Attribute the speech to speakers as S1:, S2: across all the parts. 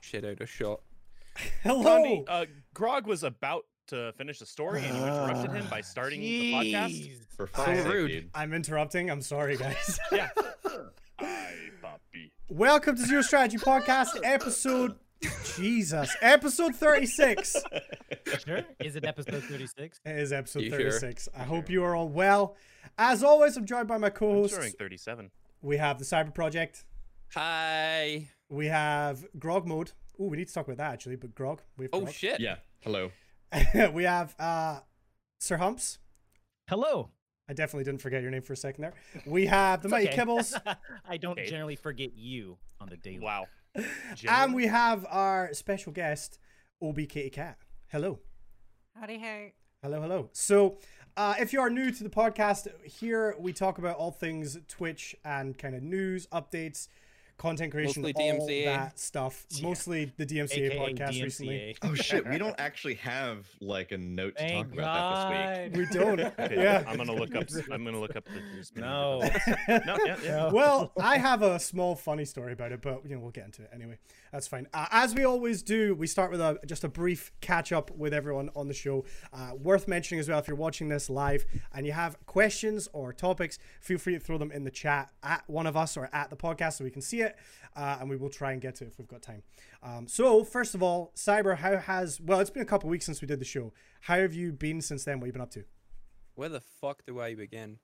S1: shit out of shot.
S2: Hello.
S3: Gandhi, uh, Grog was about to finish the story, and you interrupted him by starting the podcast.
S4: Jeez.
S5: For
S1: So
S5: fuck's sake,
S1: rude.
S5: dude.
S2: I'm interrupting. I'm sorry, guys.
S3: Yeah. Hi, puppy.
S2: Welcome to Zero Strategy Podcast, episode. Jesus, episode 36.
S4: Sure. Is it episode 36?
S2: It is episode
S1: You sure?
S2: 36. I hope you are all well. As always, I'm joined by my co-host.
S3: showing 37.
S2: We have the Cyber Projekt.
S1: Hi.
S2: We have Grog Mode. Oh, we need to talk about that actually. But Grog, we have
S1: Oh
S2: Grog.
S1: shit.
S5: Yeah. Hello.
S2: we have uh, Sir Humps.
S4: Hello.
S2: I definitely didn't forget your name for a second there. We have the Mighty
S4: okay.
S2: Kibbles.
S4: I don't
S3: Okay.
S4: generally forget you on the daily.
S3: Wow.
S2: and we have our special guest, OB Katie Kat. Hello.
S6: Howdy hey.
S2: Hello, hello. So, uh, if you are new to the podcast, here we talk about all things Twitch and kind of news, updates, content creation,
S1: Mostly
S2: all
S1: DMCA.
S2: that stuff. Mostly the DMCA
S4: AKA
S2: podcast recently.
S5: Oh shit, we don't actually have like a note to
S4: Thank
S5: talk about that this week.
S2: We don't.
S3: Okay,
S2: yeah.
S3: I'm gonna look up. I'm gonna look up the. there's
S4: No.
S3: No. Yeah. Yeah.
S2: well, I have a small funny story about it, but you know we'll get into it anyway. That's fine. Uh, as we always do, we start with a just a brief catch up with everyone on the show. Uh, worth mentioning as well, if you're watching this live and you have questions or topics, feel free to throw them in the chat at one of us or at the podcast so we can see it, uh, and we will try and get to it if we've got time. Um, so first of all, Cyber, how has well? It's been a couple of weeks since we did the show. How have you been since then? What have you been up to?
S1: Where the fuck do I begin?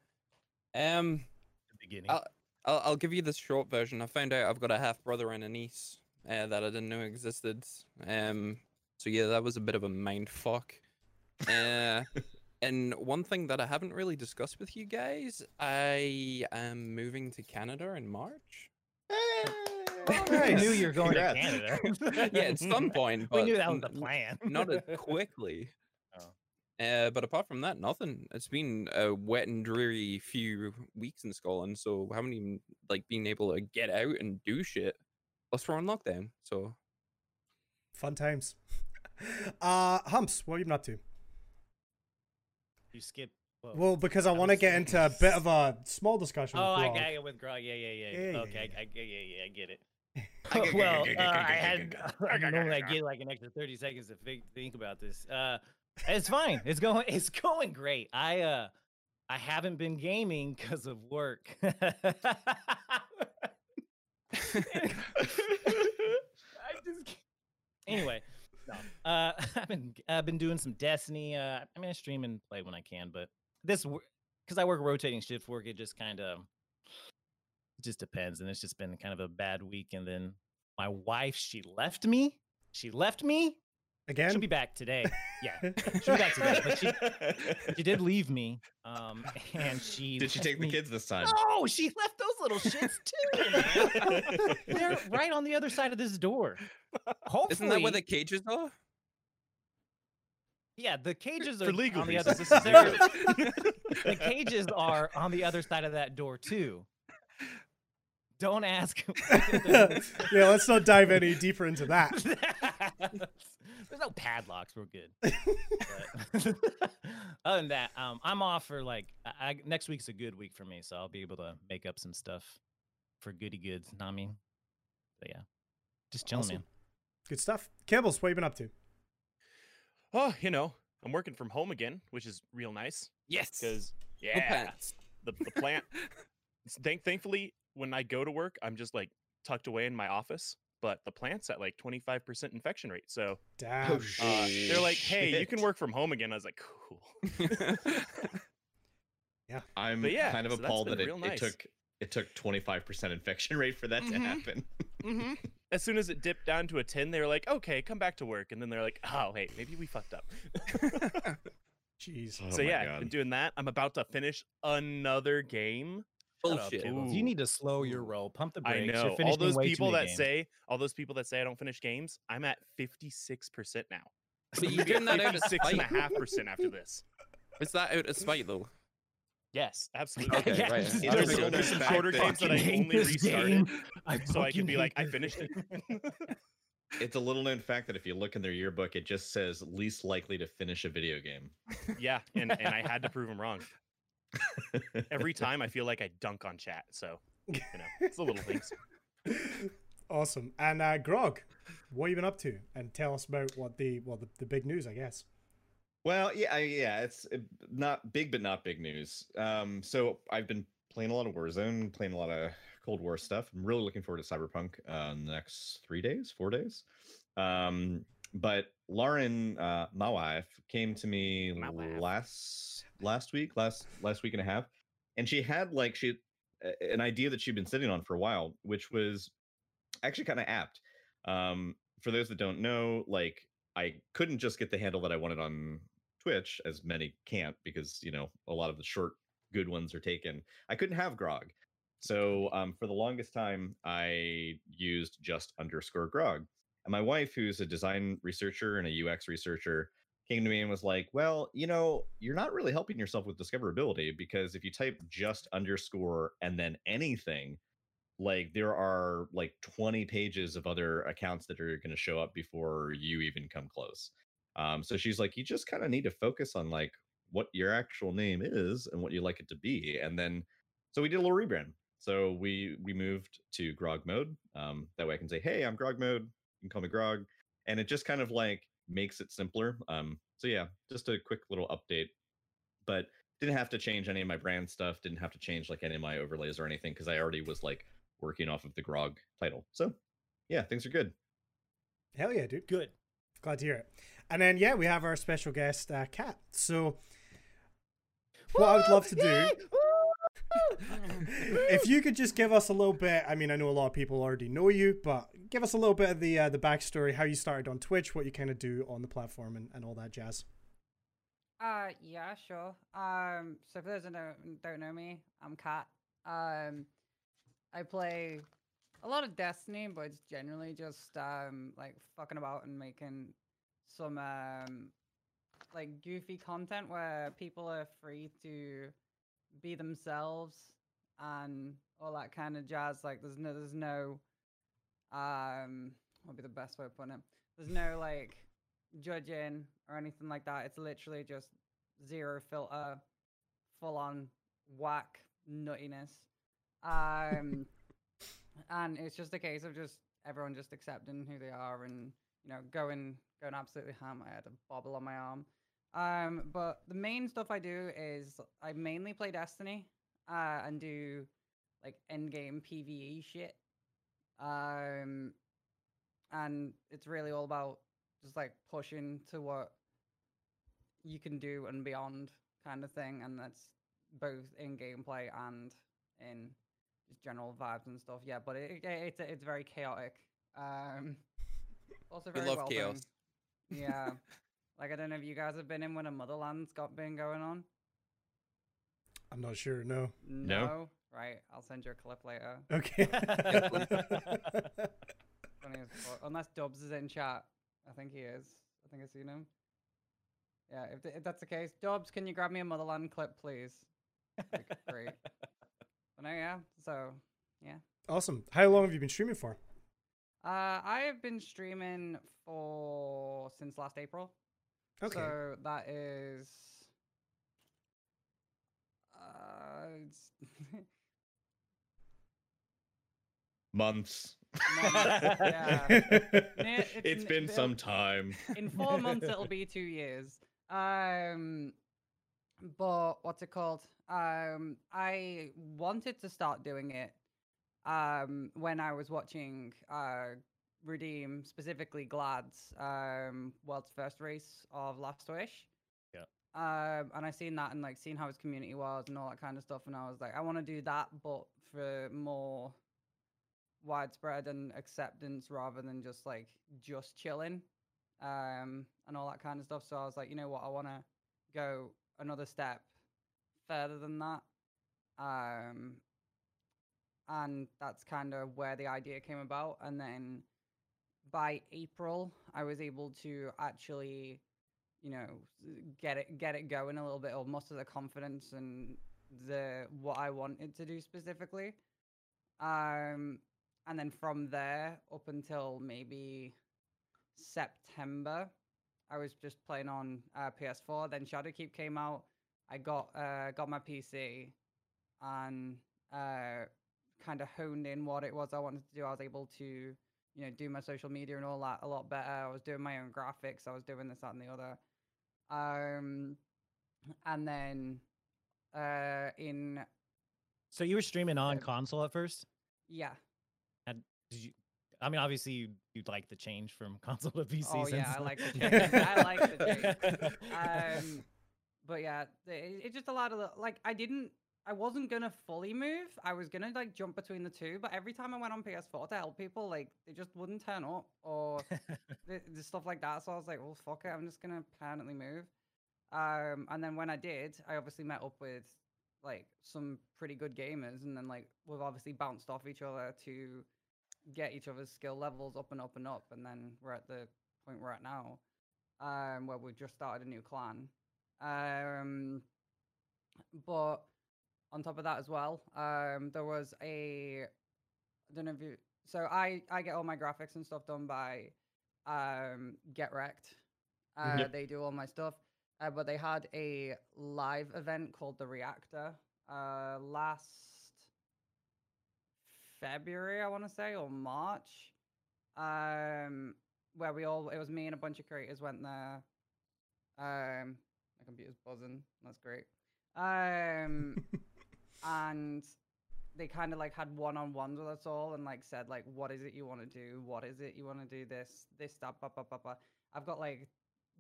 S1: Um,
S4: The beginning.
S1: I'll, I'll I'll give you the short version. I found out I've got a half brother and a niece uh, that I didn't know existed. Um, so yeah, that was a bit of a mind fuck. Uh, and one thing that I haven't really discussed with you guys, I am moving to Canada in March.
S4: I knew you were going
S5: Congrats.
S4: to Canada.
S1: Yeah, at some point,
S4: we knew that was the plan.
S1: not as quickly.
S4: Oh.
S1: Uh, but apart from that, nothing. It's been a wet and dreary few weeks in Scotland, so I haven't even like been able to get out and do shit. Plus, we're on lockdown, so
S2: Fun times. Uh, Humps, what have you been up to?
S4: You skip. whoa.
S2: Well, because I
S4: That
S2: want to get into a bit of a small discussion.
S4: Oh,
S2: with
S4: I
S2: Grog.
S4: got it with Grog. Yeah, yeah, yeah.
S2: Yeah, yeah,
S4: okay,
S2: yeah,
S4: I, yeah, yeah, yeah, I get it. Well, uh, I had normally I get like an extra thirty seconds to think, think about this. Uh, it's fine. It's going. It's going great. I uh, I haven't been gaming because of work. I just anyway. No. Uh, I've been I've been doing some Destiny. Uh, I mean, I stream and play when I can, but this because I work rotating shift work, it just kind of it just depends, and it's just been kind of a bad week. And then my wife, she left me. She left me.
S2: Again?
S4: She'll be back today. Yeah, she'll be back today. But she she did leave me. Um, and she
S5: Did she
S4: left
S5: take the kids this time?
S4: No, she left those little shits too. man. They're right on the other side of this door. Hopefully,
S1: isn't that where the cages are?
S4: yeah, the cages are
S3: legal
S4: on the other.
S3: reasons, this is
S4: they're-
S3: legal.
S4: the cages are on the other side of that door too. Don't ask.
S2: yeah, let's not dive any deeper into that.
S4: There's no padlocks. We're good. But other than that, um, I'm off for like I, I, next week's a good week for me, so I'll be able to make up some stuff for goody goods. Know what I mean? But yeah, just chilling,
S2: Awesome.
S4: man.
S2: Good stuff. Kibbles, what have you been up to?
S3: Oh, you know, I'm working from home again, which is real nice
S1: Yes.
S3: because yeah,
S1: pants.
S3: the the plant. s- Thank, thankfully, when I go to work, I'm just like tucked away in my office. But the plant's at like 25% infection rate, so
S2: Damn.
S5: Oh,
S3: uh, they're like, "Hey, you can work from home again." I was like, "Cool."
S5: Yeah.
S3: I'm yeah,
S5: kind of
S3: so
S5: appalled that it,
S3: real
S5: it
S3: nice.
S5: took it took 25% infection rate for that to
S3: Mhm.
S5: happen.
S3: hmm As soon as it dipped down to a 10, they were like, "Okay, come back to work," and then they're like, "Oh, hey, maybe we fucked up."
S2: Jeez.
S5: Oh
S3: so
S5: my
S3: yeah,
S5: God.
S3: been doing that. I'm about to finish another game.
S4: Shut
S1: Bullshit.
S4: You need to slow your roll. Pump the brakes.
S3: I
S4: You're
S3: know all those people that
S4: games.
S3: say all those people that say I don't finish games. I'm at 56 percent now.
S1: But you're getting that out of
S3: 56 and a
S1: spite.
S3: half percent after this.
S1: Is that out of spite though?
S3: Yes, absolutely.
S1: Okay,
S4: Yeah,
S1: right.
S4: just-
S5: It's
S3: There's,
S5: just
S3: there's some shorter
S5: that-
S3: games that I only restarted.
S4: I
S3: so I can be like, I finished it.
S5: It's a little known fact that if you look in their yearbook, it just says least likely to finish a video game.
S3: yeah, and, and I had to prove him wrong. Every time I feel like I dunk on chat. So you know, it's the little things.
S2: Awesome. And uh, Grog, what have you been up to? And tell us about what the well the, the big news, I guess.
S5: Well, yeah, yeah, it's uh, not big, but not big news. Um, so I've been playing a lot of Warzone, playing a lot of Cold War stuff. I'm really looking forward to Cyberpunk uh, in the next three days, four days. Um, but Lauren, uh, my wife, came to me last last week, last last week and a half, and she had like she an idea that she'd been sitting on for a while, which was actually kind of apt. Um, for those that don't know, like I couldn't just get the handle that I wanted on Twitch, as many can't because you know a lot of the short good ones are taken. I couldn't have Grog, so um, for the longest time I used just underscore Grog. And my wife, who's a design researcher and a UX researcher, came to me and was like, "Well, you know, you're not really helping yourself with discoverability because if you type just underscore and then anything." like there are like 20 pages of other accounts that are going to show up before you even come close. Um, so she's like you just kind of need to focus on like what your actual name is and what you like it to be. And then so we did a little rebrand. So we we moved to grog mode. Um, that way i can say hey i'm grog mode can call me grog and it just kind of like makes it simpler um, so yeah just a quick little update but didn't have to change any of my brand stuff didn't have to change like any of my overlays or anything because i already was like working off of the grog title so yeah things are good
S2: Hell yeah, dude.
S4: Good.
S2: Glad to hear it. And then yeah, we have our special guest, uh, Kat. So what I would love to do if you could just give us a little bit i mean i know a lot of people already know you but give us a little bit of the uh, the backstory how you started on twitch what you kind of do on the platform and, and all that jazz
S6: Uh, yeah, sure. Um, so for those that don't, don't know me, I'm Kat. Um, I play a lot of Destiny, but it's generally just um like fucking about and making some um like goofy content where people are free to be themselves and all that kind of jazz. Like there's no there's no um what would be the best way of putting it? There's no like judging or anything like that. It's literally just zero filter, full on whack nuttiness. Um, and it's just a case of just everyone just accepting who they are and you know going going absolutely ham. I had a bobble on my arm. Um, but the main stuff I do is I mainly play Destiny. Uh, and do like end game PVE shit. Um, and it's really all about just like pushing to what you can do and beyond kind of thing. And that's both in gameplay and in just general vibes and stuff. Yeah but it, it, it's it's very chaotic. Um also very
S1: love
S6: well
S1: chaos.
S6: yeah like i don't know if you guys have been in when a motherland's got been going on.
S2: I'm not sure no.
S6: No, right i'll send you a clip later.
S2: Okay.
S6: Funny as fuck. unless dubs is in chat. I think he is. I think i've seen him. Yeah if, th- if that's the case dubs can you grab me a motherland clip please? Like, great. But no yeah so yeah.
S2: awesome. How long have you been streaming for?
S6: Uh i have been streaming for since last april
S2: okay.
S6: So that is uh it's
S5: months.
S6: Months, yeah.
S5: It's
S6: n-
S5: been some time.
S6: in four months it'll be two years. Um but what's it called? Um i wanted to start doing it um when i was watching uh redeem specifically Gladd's um world's first race of last wish.
S4: Yeah.
S6: um and i seen that and like seen how his community was and all that kind of stuff and i was like i want to do that but for more widespread and acceptance rather than just like just chilling um and all that kind of stuff. So i was like you know what? I want to go another step further than that. Um and that's kind of where the idea came about and then by april i was able to actually you know get it get it going a little bit or muster the confidence and the what i wanted to do specifically um and then from there up until maybe September, I was just playing on uh, PS4. Then Shadowkeep came out. I got uh, got my PC and uh, kind of honed in what it was I wanted to do. I was able to, you know, do my social media and all that a lot better. I was doing my own graphics. I was doing this, that, and the other. Um, and then uh, in
S4: So you were streaming on console at first?
S6: yeah,
S4: Did you? I mean, obviously you you like the change from console to PC.
S6: Oh, yeah, I like the change. I like the um, but yeah, it, it just a little, like I didn't, I wasn't gonna fully move. I was gonna like jump between the two, but every time I went on PS4 to help people, like they just wouldn't turn up or the, the stuff like that. So I was like, well, fuck it, I'm just gonna permanently move. Um, and then when I did, I obviously met up with like some pretty good gamers, and then like we've obviously bounced off each other to get each other's skill levels up and up and up, and then we're at the point we're at now, um, where we've just started a new clan. Um, but on top of that as well, um, there was a I don't know if you. So I I get all my graphics and stuff done by um Get Wrecked. Uh,
S5: Yep.
S6: They do all my stuff. Uh, but they had a live event called the Reactor uh, last February, I want to say, or March, um, where we all it was me and a bunch of creators went there. Um, my computer's buzzing. That's great. Um, and they kind of like had one on ones with us all and like said like, what is it you want to do? What is it you want to do? This, this, that, blah, blah, blah, blah. I've got like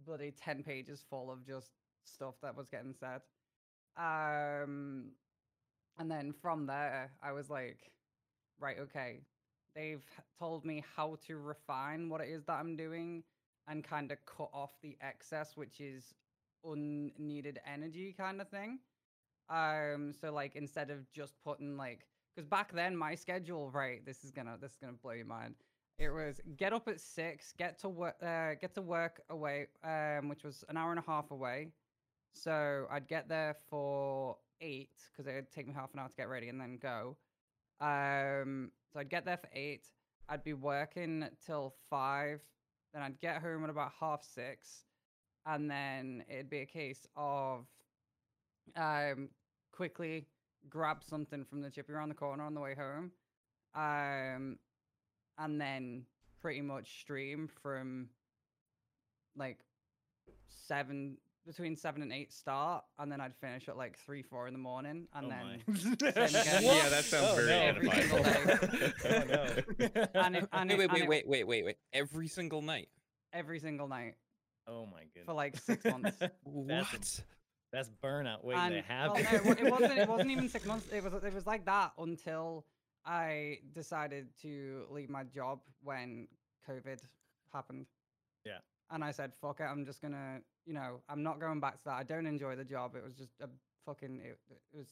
S6: bloody 10 pages full of just stuff that was getting said. Um, and then from there, I was like, right, okay, they've told me how to refine what it is that I'm doing and kind of cut off the excess, which is unneeded energy kind of thing. Um, so like instead of just putting like, because back then my schedule, right, this is gonna this is gonna blow your mind. It was get up at six, get to work, uh, get to work away, um, which was an hour and a half away. So I'd get there for eight because it'd take me half an hour to get ready and then go. Um, so I'd get there for eight. I'd be working till five. Then I'd get home at about half six, and then it'd be a case of um quickly grab something from the chippy around the corner on the way home, um, and then pretty much stream from like seven between seven and eight start, and then I'd finish at like three, four in the morning, and
S4: Oh
S6: then
S4: my.
S5: Yeah, that sounds
S4: Oh,
S5: very
S4: no.
S6: Every single
S5: edified.
S4: oh no.
S6: and it, and
S1: Wait,
S6: it,
S1: wait,
S6: and
S1: wait,
S6: it-
S1: wait, wait, wait, wait. Every single night.
S6: every single night
S4: oh my goodness.
S6: for like six months.
S1: What?
S4: That's burnout waiting
S6: and
S4: to
S6: well,
S4: happen.
S6: no, it, it wasn't. It wasn't even six months. It was. It was like that until I decided to leave my job when COVID happened.
S4: Yeah.
S6: And I said, "Fuck it. I'm just gonna. You know, I'm not going back to that. I don't enjoy the job. It was just a fucking. It, it was.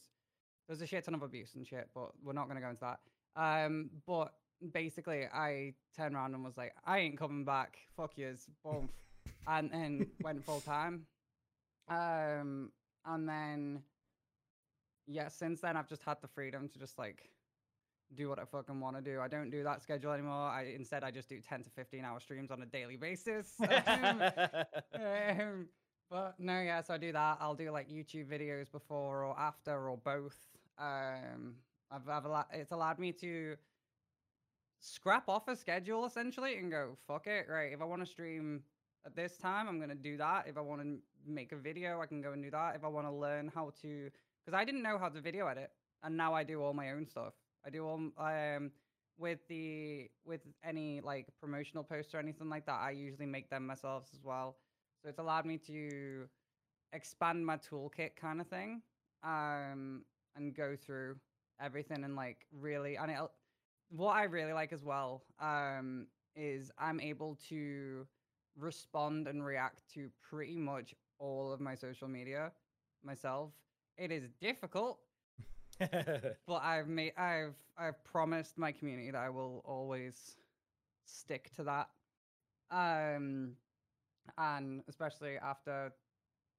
S6: There was a shit ton of abuse and shit, but we're not gonna go into that. Um, but basically, I turned around and was like, I ain't coming back. Fuck yous. Boom. and then went full time. Um, and then yeah, since then I've just had the freedom to just like do what I fucking want to do. I don't do that schedule anymore. I instead I just do ten to fifteen hour streams on a daily basis. Um, um, but no, yeah, so I do that. I'll do like YouTube videos before or after or both. Um, I've, I've allo- it's allowed me to scrap off a schedule essentially and go fuck it. Right, if I want to stream at this time, I'm gonna do that. If I want to make a video, I can go and do that. If I want to learn how to, because I didn't know how to video edit, and now I do all my own stuff. I do all um with the with any like promotional posts or anything like that. I usually make them myself as well. So it's allowed me to expand my toolkit kind of thing, um, and go through everything and like really and it what I really like as well um is I'm able to respond and react to pretty much all of my social media myself. It is difficult, but I've made I've I've promised my community that I will always stick to that. Um and especially after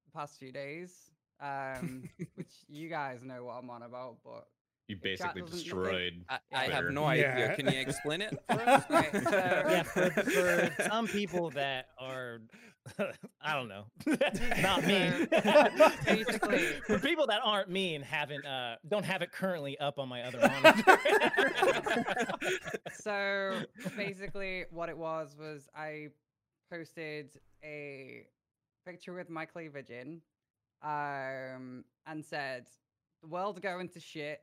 S6: the past few days, um which you guys know what I'm on about, but
S5: You basically
S6: doesn't
S5: destroyed.
S1: I, I have no idea.
S2: Yeah.
S1: Can you explain it for us?
S6: Okay, so-
S4: yeah, for, for some people that are I don't know. Not me.
S6: Basically-
S4: for people that aren't me and haven't uh don't have it currently up on my other monitor.
S6: so basically what it was was i posted a picture with my cleavage in um and said the world's going to shit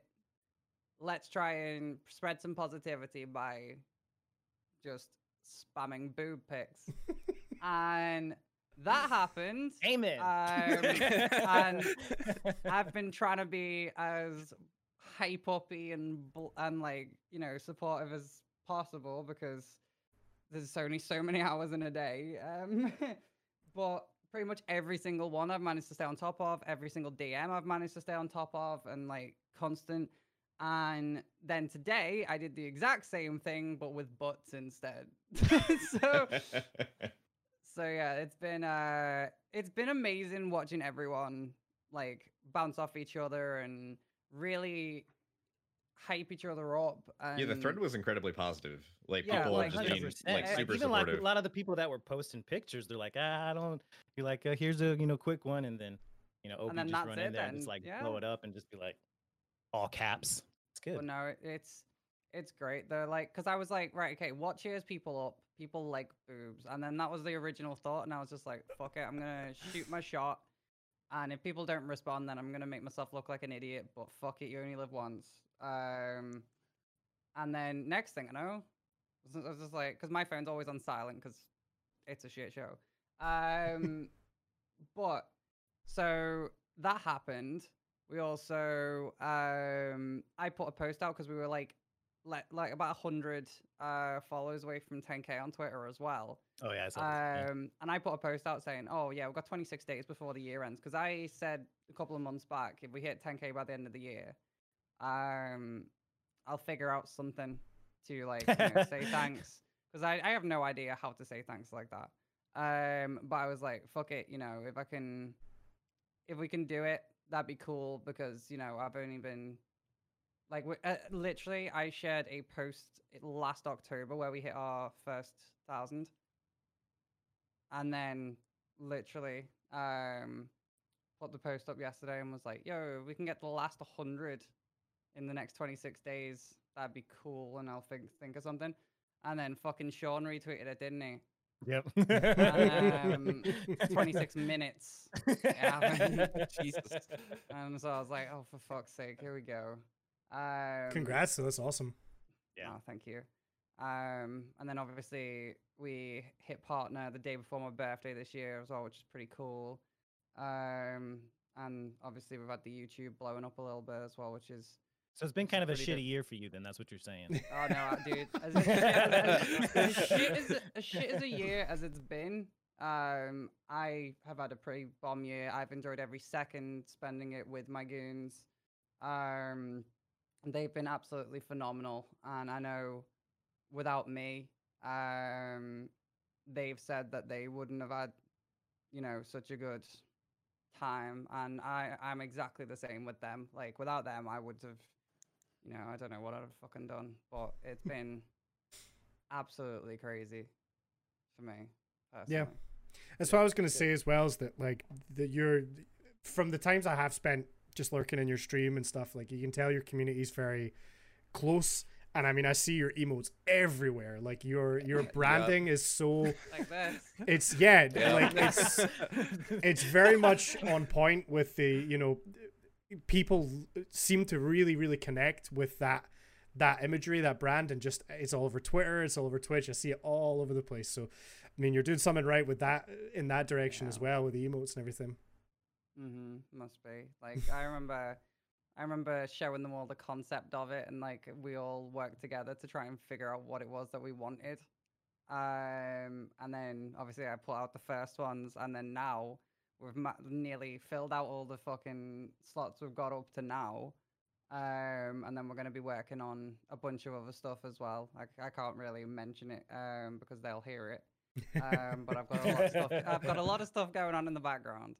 S6: let's try and spread some positivity by just spamming boob pics and that happened
S4: Amen.
S6: Um, and I've been trying to be as hype uppy and and like you know supportive as possible because there's only so many hours in a day. Um, but pretty much every single one I've managed to stay on top of. Every single DM I've managed to stay on top of and like constant. And then today I did the exact same thing but with butts instead. so so yeah, it's been uh it's been amazing watching everyone like bounce off each other and really hype each other up. And
S5: yeah, the thread was incredibly positive. Like
S6: Yeah,
S5: people
S6: like,
S5: have just been
S4: 100%.
S5: like super
S4: even like
S5: supportive.
S4: a lot of the people that were posting pictures, they're like, ah, I don't. You're like, uh, here's a you know quick one, and then you know, Opie just run
S6: it
S4: in there and just like
S6: yeah.
S4: blow it up and just be like, all caps. It's good.
S6: But no, it's it's great. They're like, because I was like, right, okay, what cheers people up? People like boobs, and then that was the original thought, and I was just like, fuck it, I'm gonna shoot my shot, and if people don't respond, then I'm gonna make myself look like an idiot. But fuck it, you only live once. Um, and then next thing I know, I was- just like, because my phone's always on silent because it's a shit show. Um, but so that happened. We also, um, I put a post out because we were like, like, like about hundred uh followers away from 10k on Twitter as well.
S4: oh yeah, I this, yeah.
S6: Um, and I put a post out saying, "Oh yeah, we've got 26 days before the year ends." Because I said a couple of months back, if we hit 10k by the end of the year, um, I'll figure out something to like you know, say thanks. Because I, I have no idea how to say thanks like that. Um, but I was like, fuck it, you know, if I can, if we can do it, that'd be cool. Because you know, I've only been like uh, literally, I shared a post last October where we hit our first thousand, and then literally um put the post up yesterday and was like, "Yo, we can get the last 100 in the next 26 days. That'd be cool." And I'll think think of something. And then fucking Sean retweeted it, didn't he?
S4: Yep.
S6: Um, 26 minutes.
S1: Jesus.
S6: and so I was like, "Oh, for fuck's sake, here we go." Um,
S2: Congrats, that's awesome.
S4: Yeah.
S6: Oh, thank you. Um, and then obviously we hit partner the day before my birthday this year as well, which is pretty cool. Um, and obviously we've had the YouTube blowing up a little bit as well, which is
S4: So it's been kind of a shitty
S6: good.
S4: year for you, then. That's what you're saying.
S6: oh no, uh, dude, as, as, as, as shit as, as shit as a year as it's been. Um, I have had a pretty bomb year. I've enjoyed every second spending it with my goons. Um, they've been absolutely phenomenal, and I know without me, um, they've said that they wouldn't have had, you know, such a good time, and I I'm exactly the same with them. Like without them, I would have, you know, I don't know what I'd have fucking done, but it's been absolutely crazy for me. Personally.
S2: Yeah. That's what I was gonna say as well is that like that you're from the times I have spent just lurking in your stream and stuff, like you can tell your community is very close. And I mean I see your emotes everywhere. Like your your
S1: Yeah.
S2: branding is so
S6: like this.
S2: it's yeah,
S1: Yeah.
S2: like it's it's very much on point with the you know people seem to really really connect with that that imagery that brand and just it's all over twitter it's all over twitch i see it all over the place so i mean you're doing something right with that in that direction as well with the emotes and everything
S6: Mm-hmm. Must be. Like I remember I remember showing them all the concept of it and like we all worked together to try and figure out what it was that we wanted. Um and then obviously I put out the first ones and then now we've ma- nearly filled out all the fucking slots we've got up to now. Um and then we're going to be working on a bunch of other stuff as well. I, I can't really mention it um because they'll hear it. Um but I've got a lot of stuff I've got a lot of stuff going on in the background.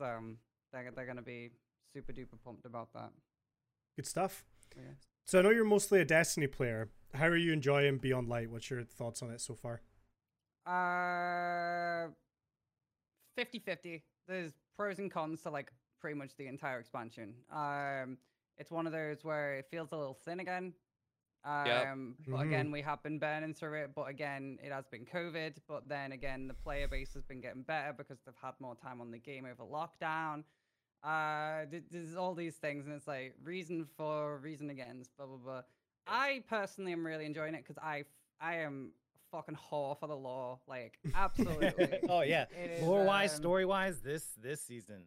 S6: Um, they're, they're to be super duper pumped about that.
S2: good stuff
S6: so yeah.
S2: so i know you're mostly a destiny player how are you enjoying beyond light what's your thoughts on it so far
S6: Uh, 50-50. There's pros and cons to like pretty much the entire expansion. Um, it's one of those where it feels a little thin again. Um, but
S2: Mhm.
S6: again, we have been burning through it. But again, it has been COVID. But then again, the player base has been getting better because they've had more time on the game over lockdown. Uh, there's all these things, and it's like reason for, reason against, blah blah blah. I personally am really enjoying it because I I am fucking whore for the lore, like absolutely.
S4: oh yeah,
S6: It is,
S4: lore wise,
S6: um,
S4: story wise, this this season.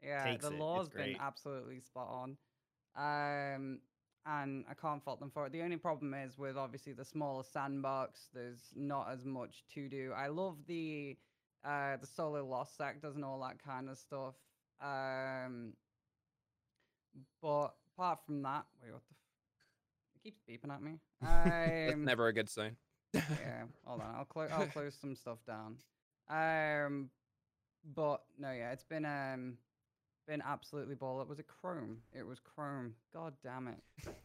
S6: Yeah,
S4: takes
S6: the
S4: it.
S6: lore's
S4: It's
S6: been
S4: great.
S6: absolutely spot on. Um, and I can't fault them for it. The only problem is with obviously the smaller sandbox, there's not as much to do. I love the uh the solo lost sectors and all that kind of stuff. Um but apart from that, wait, what the f- it keeps beeping at me.
S1: That's
S6: Um,
S1: never a good sign.
S6: yeah, hold on. I'll close. I'll close some stuff down. Um, but no, yeah, it's been um, been absolutely ball. It was a Chrome. It was Chrome. God damn it.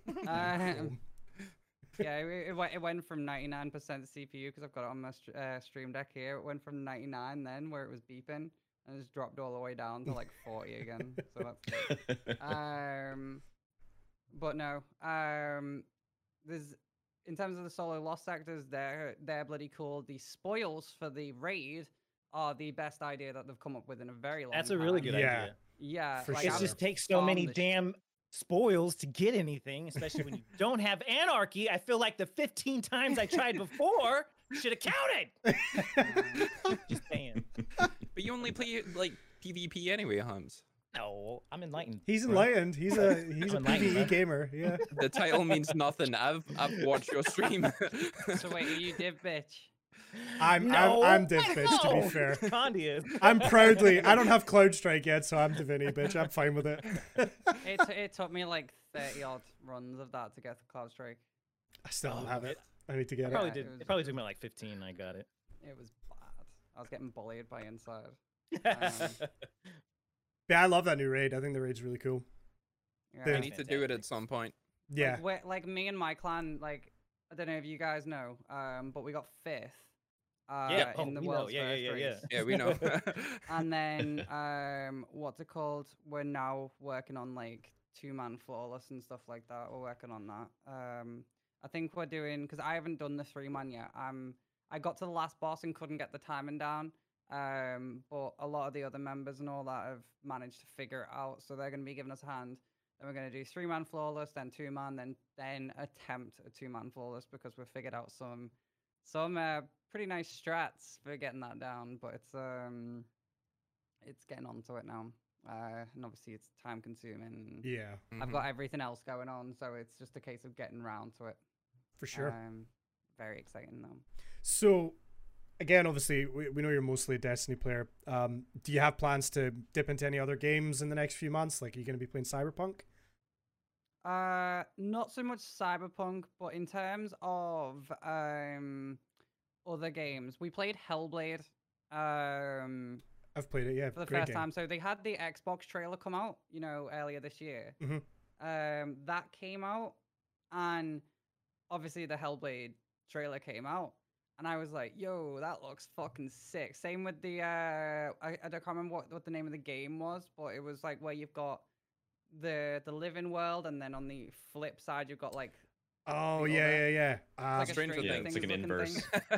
S6: Um, yeah, it, it, went, it went from 99% CPU because I've got it on my str- uh, stream deck here. It went from 99 then where it was beeping and it's dropped all the way down to like 40 again. So that's um but no um there's in terms of the solo lost sectors they're they're bloody cool the spoils for the raid are the best idea that they've come up with in a very long
S4: That's a really
S6: time.
S4: good
S2: Yeah.
S4: idea.
S6: Yeah
S2: For
S6: like,
S4: It
S2: sure.
S6: I've
S4: just takes so many damn spoils to get anything, especially when you don't have anarchy. I feel like the 15 times I tried before should have counted. Just saying.
S1: But you only play like PvP anyway, Humps.
S4: No, I'm enlightened.
S2: He's enlightened. He's a he's a
S4: I'm enlightened,
S2: PVE
S4: man.
S2: gamer. Yeah.
S1: The title means nothing. I've I've watched your stream.
S6: so wait are you div bitch
S2: I'm
S4: No,
S2: I'm I'm Div bitch to be fair.
S4: Condi is.
S2: I'm proudly. I don't have Cloud Strike yet, so I'm Divinity bitch. I'm fine with it.
S6: it, t- it took me like 30 odd runs of that to get the cloud strike
S2: I still don't
S4: Oh,
S2: have it. I need to get it.
S4: probably
S6: Yeah,
S4: did.
S6: it was-
S4: It probably took me like 15. I got it.
S6: it was bad i was getting bullied by inside
S2: Yeah, I love that new raid. I think the raid's really cool.
S6: yeah.
S2: The-
S1: I need to do it at some point.
S2: Yeah.
S6: Like, like me and my clan, like I don't know if you guys know, um, but we got fifth. Uh,
S4: Yeah,
S6: in
S4: oh,
S6: the
S4: we know. Yeah, yeah,
S6: first
S4: yeah, yeah.
S6: race.
S1: Yeah, we know.
S6: And then um, what's it called? We're now working on like two man flawless and stuff like that. We're working on that. Um, I think we're doing because I haven't done the three man yet. Um, I got to the last boss and couldn't get the timing down. Um, but a lot of the other members and all that have managed to figure it out, so they're going to be giving us a hand. Then we're going to do three man flawless, then two man, then then attempt a two man flawless because we've figured out some some uh, pretty nice strats for getting that down. But it's um it's getting onto it now, uh, and obviously it's time consuming.
S2: Yeah,
S6: I've got everything else going on, so it's just a case of getting round to it.
S2: for sure.
S6: Um, very exciting though.
S2: So, again, obviously, we, we know you're mostly a Destiny player. Um, do you have plans to dip into any other games in the next few months? Like, are you going to be playing Cyberpunk?
S6: Uh, not so much Cyberpunk, but in terms of um other games, we played Hellblade um
S2: I've played it. Yeah,
S6: for the first
S2: game.
S6: time. So they had the Xbox trailer come out, you know, earlier this year.
S2: Mhm.
S6: Um, that came out, and obviously the Hellblade trailer came out, and I was like, "Yo, that looks fucking sick." Same with the uh, I, I don't remember what what the name of the game was, but it was like where you've got the the living world, and then on the flip side you've got like
S2: Oh
S6: the
S2: yeah, yeah, yeah. Um,
S6: like a
S1: Stranger
S6: Stranger
S1: Things.
S5: it's like an inverse.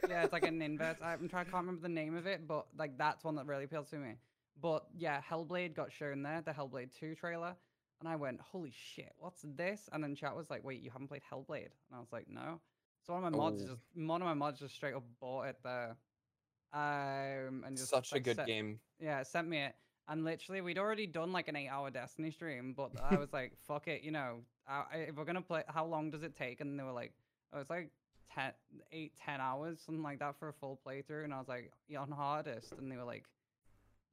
S6: yeah, it's like an inverse. I'm trying. I can't remember the name of it, but like that's one that really appealed to me. But yeah, Hellblade got shown there, the Hellblade 2 trailer, and I went, "Holy shit, what's this?" And then chat was like, "Wait, you haven't played Hellblade?" And I was like, "No." So one of my mods
S1: Oh.
S6: just one of my mods just straight up bought it there, um, and just
S1: Such a good
S6: set-
S1: game.
S6: yeah, it sent me it. And literally, we'd already done like an eight-hour Destiny stream, but I was like, "Fuck it," you know. I, if we're gonna play, how long does it take? And they were like, "Oh, it's like 10, 8, 10 hours, something like that for a full playthrough." And I was like, "Yeah, on hardest," and they were like,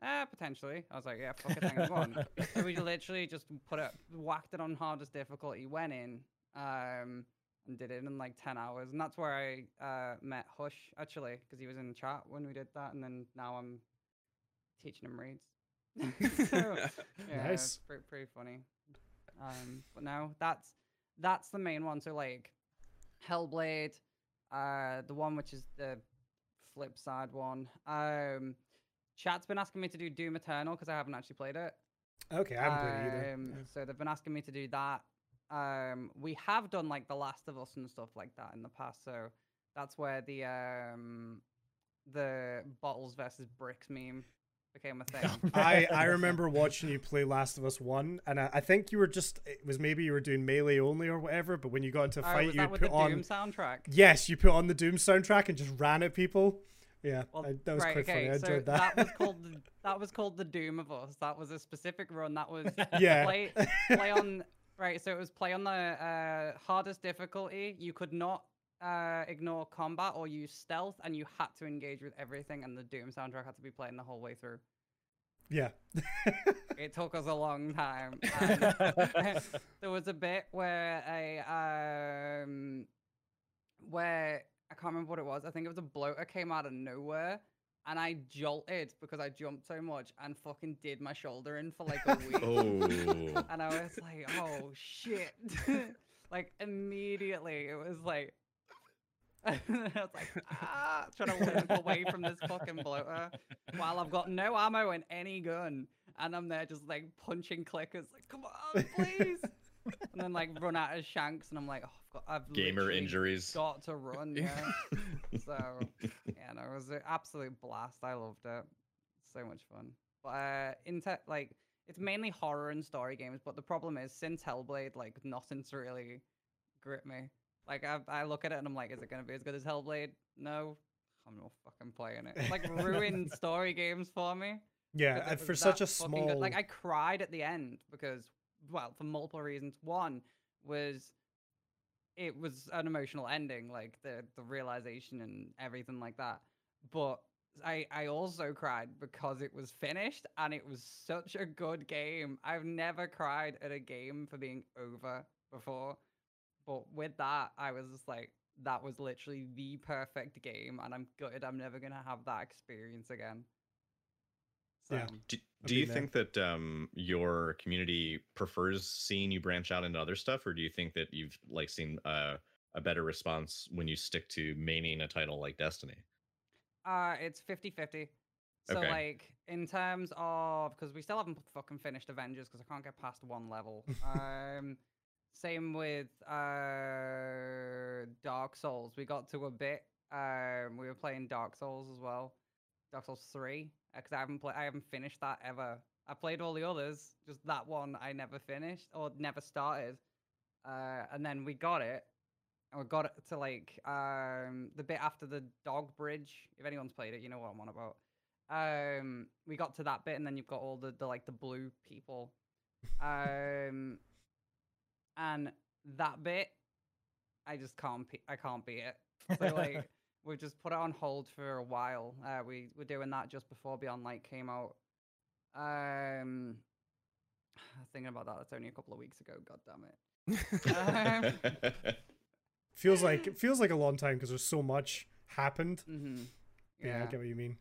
S6: "Ah, potentially." I was like, "Yeah, fuck it, come on." so we literally just put it, whacked it on hardest difficulty, went in, um, and did it in like ten hours, and that's where I uh met Hush actually, because he was in the chat when we did that, and then now I'm teaching him reads. so, yeah,
S2: Nice.
S6: pretty, pretty funny. Um, but no, that's that's the main one. So like Hellblade, uh, the one which is the flip side one. Um, chat's been asking me to do Doom Eternal because I haven't actually played it.
S2: Okay, I haven't played it either.
S6: Um. So they've been asking me to do that. Um, we have done like The Last of Us and stuff like that in the past. So that's where the um, the bottles versus bricks meme became a thing.
S2: I, I remember watching you play Last of Us One, and I, I think you were just it was maybe you were doing melee only or whatever. But when you got into a
S6: Oh,
S2: fight,
S6: was
S2: you put
S6: the
S2: on
S6: Doom soundtrack?
S2: yes, you put on the Doom soundtrack and just ran at people. Yeah,
S6: Well,
S2: I, that was
S6: right,
S2: quite
S6: okay,
S2: funny. I
S6: so
S2: enjoyed that.
S6: was called the, that was called the Doom of Us. That was a specific run. That was
S2: yeah,
S6: play play on right. So it was play on the uh, hardest difficulty. You could not uh, ignore combat or use stealth, and you had to engage with everything. And the Doom soundtrack had to be playing the whole way through.
S2: yeah.
S6: It took us a long time. and there was a bit where I um where I can't remember what it was. I think it was a bloater came out of nowhere. And I jolted because I jumped so much and fucking did my shoulder in for like a week.
S5: Oh.
S6: And I was like, oh shit. like immediately it was like I was like, ah, trying to walk away from this fucking bloater while I've got no ammo in any gun. And I'm there just like punching clickers, like, come on, please. and then like run out of shanks, and I'm like, oh, I've got, I've
S5: Gamer injuries.
S6: got to run. Yeah. so yeah, no, it was an absolute blast. I loved it. So much fun. But uh, in te- like, it's mainly horror and story games. But the problem is, since Hellblade, like nothing's really gripped me. Like I, I look at it and I'm like, is it gonna be as good as Hellblade? No, I'm not fucking playing it. Like ruined story games for me.
S2: Yeah, and for such a small
S6: good- Like I cried at the end because, well, for multiple reasons. One was it was an emotional ending, like the the realization and everything like that. But I I also cried because it was finished and it was such a good game. I've never cried at a game for being over before. But with that, I was just like, that was literally the perfect game, and I'm gutted I'm never gonna have that experience again. So,
S2: Yeah.
S5: Do, do you
S2: there.
S5: think that um, your community prefers seeing you branch out into other stuff, or do you think that you've like seen uh, a better response when you stick to maining a title like Destiny?
S6: Uh, it's 50 50. So,
S5: Okay.
S6: like, in terms of, because we still haven't fucking finished Avengers because I can't get past one level. um, same with uh, Dark Souls. We got to a bit. Um, we were playing Dark Souls as well. Dark Souls 3, because I haven't played, I haven't finished that ever. I played all the others, just that one I never finished or never started. Uh, and then we got it, and we got it to like um the bit after the dog bridge. If anyone's played it, you know what I'm on about. Um, we got to that bit, and then you've got all the, the like the blue people. Um, and that bit, I just can't. Pe- I can't beat it. So like, we just put it on hold for a while. Uh, we were doing that just before Beyond Light came out. Um, thinking about that. That's only a couple of weeks ago. God damn it. Um,
S2: feels like it feels like a long time because there's so much happened.
S6: hmm
S2: Yeah, I get what you mean.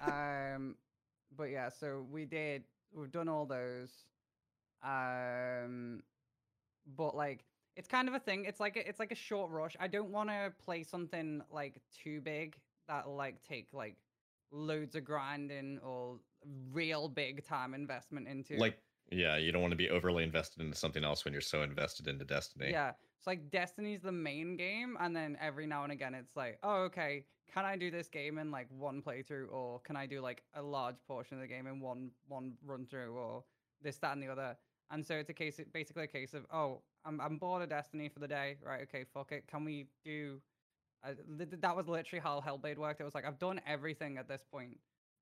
S6: um but yeah so we did we've done all those um but like it's kind of a thing it's like a, it's like a short rush i don't want to play something like too big that'll like take like loads of grinding or real big time investment into
S5: like, yeah, you don't want to be overly invested into something else when you're so invested into Destiny.
S6: Yeah. It's like Destiny's the main game, and then every now and again it's like, oh, okay, can I do this game in like one playthrough, or can I do like a large portion of the game in one one run through, or this, that, and the other. And so it's a case, basically a case of, oh, I'm I'm bored of Destiny for the day, right? Okay, fuck it. Can we do? Uh, th- th- that was literally how Hellblade worked. It was like I've done everything at this point,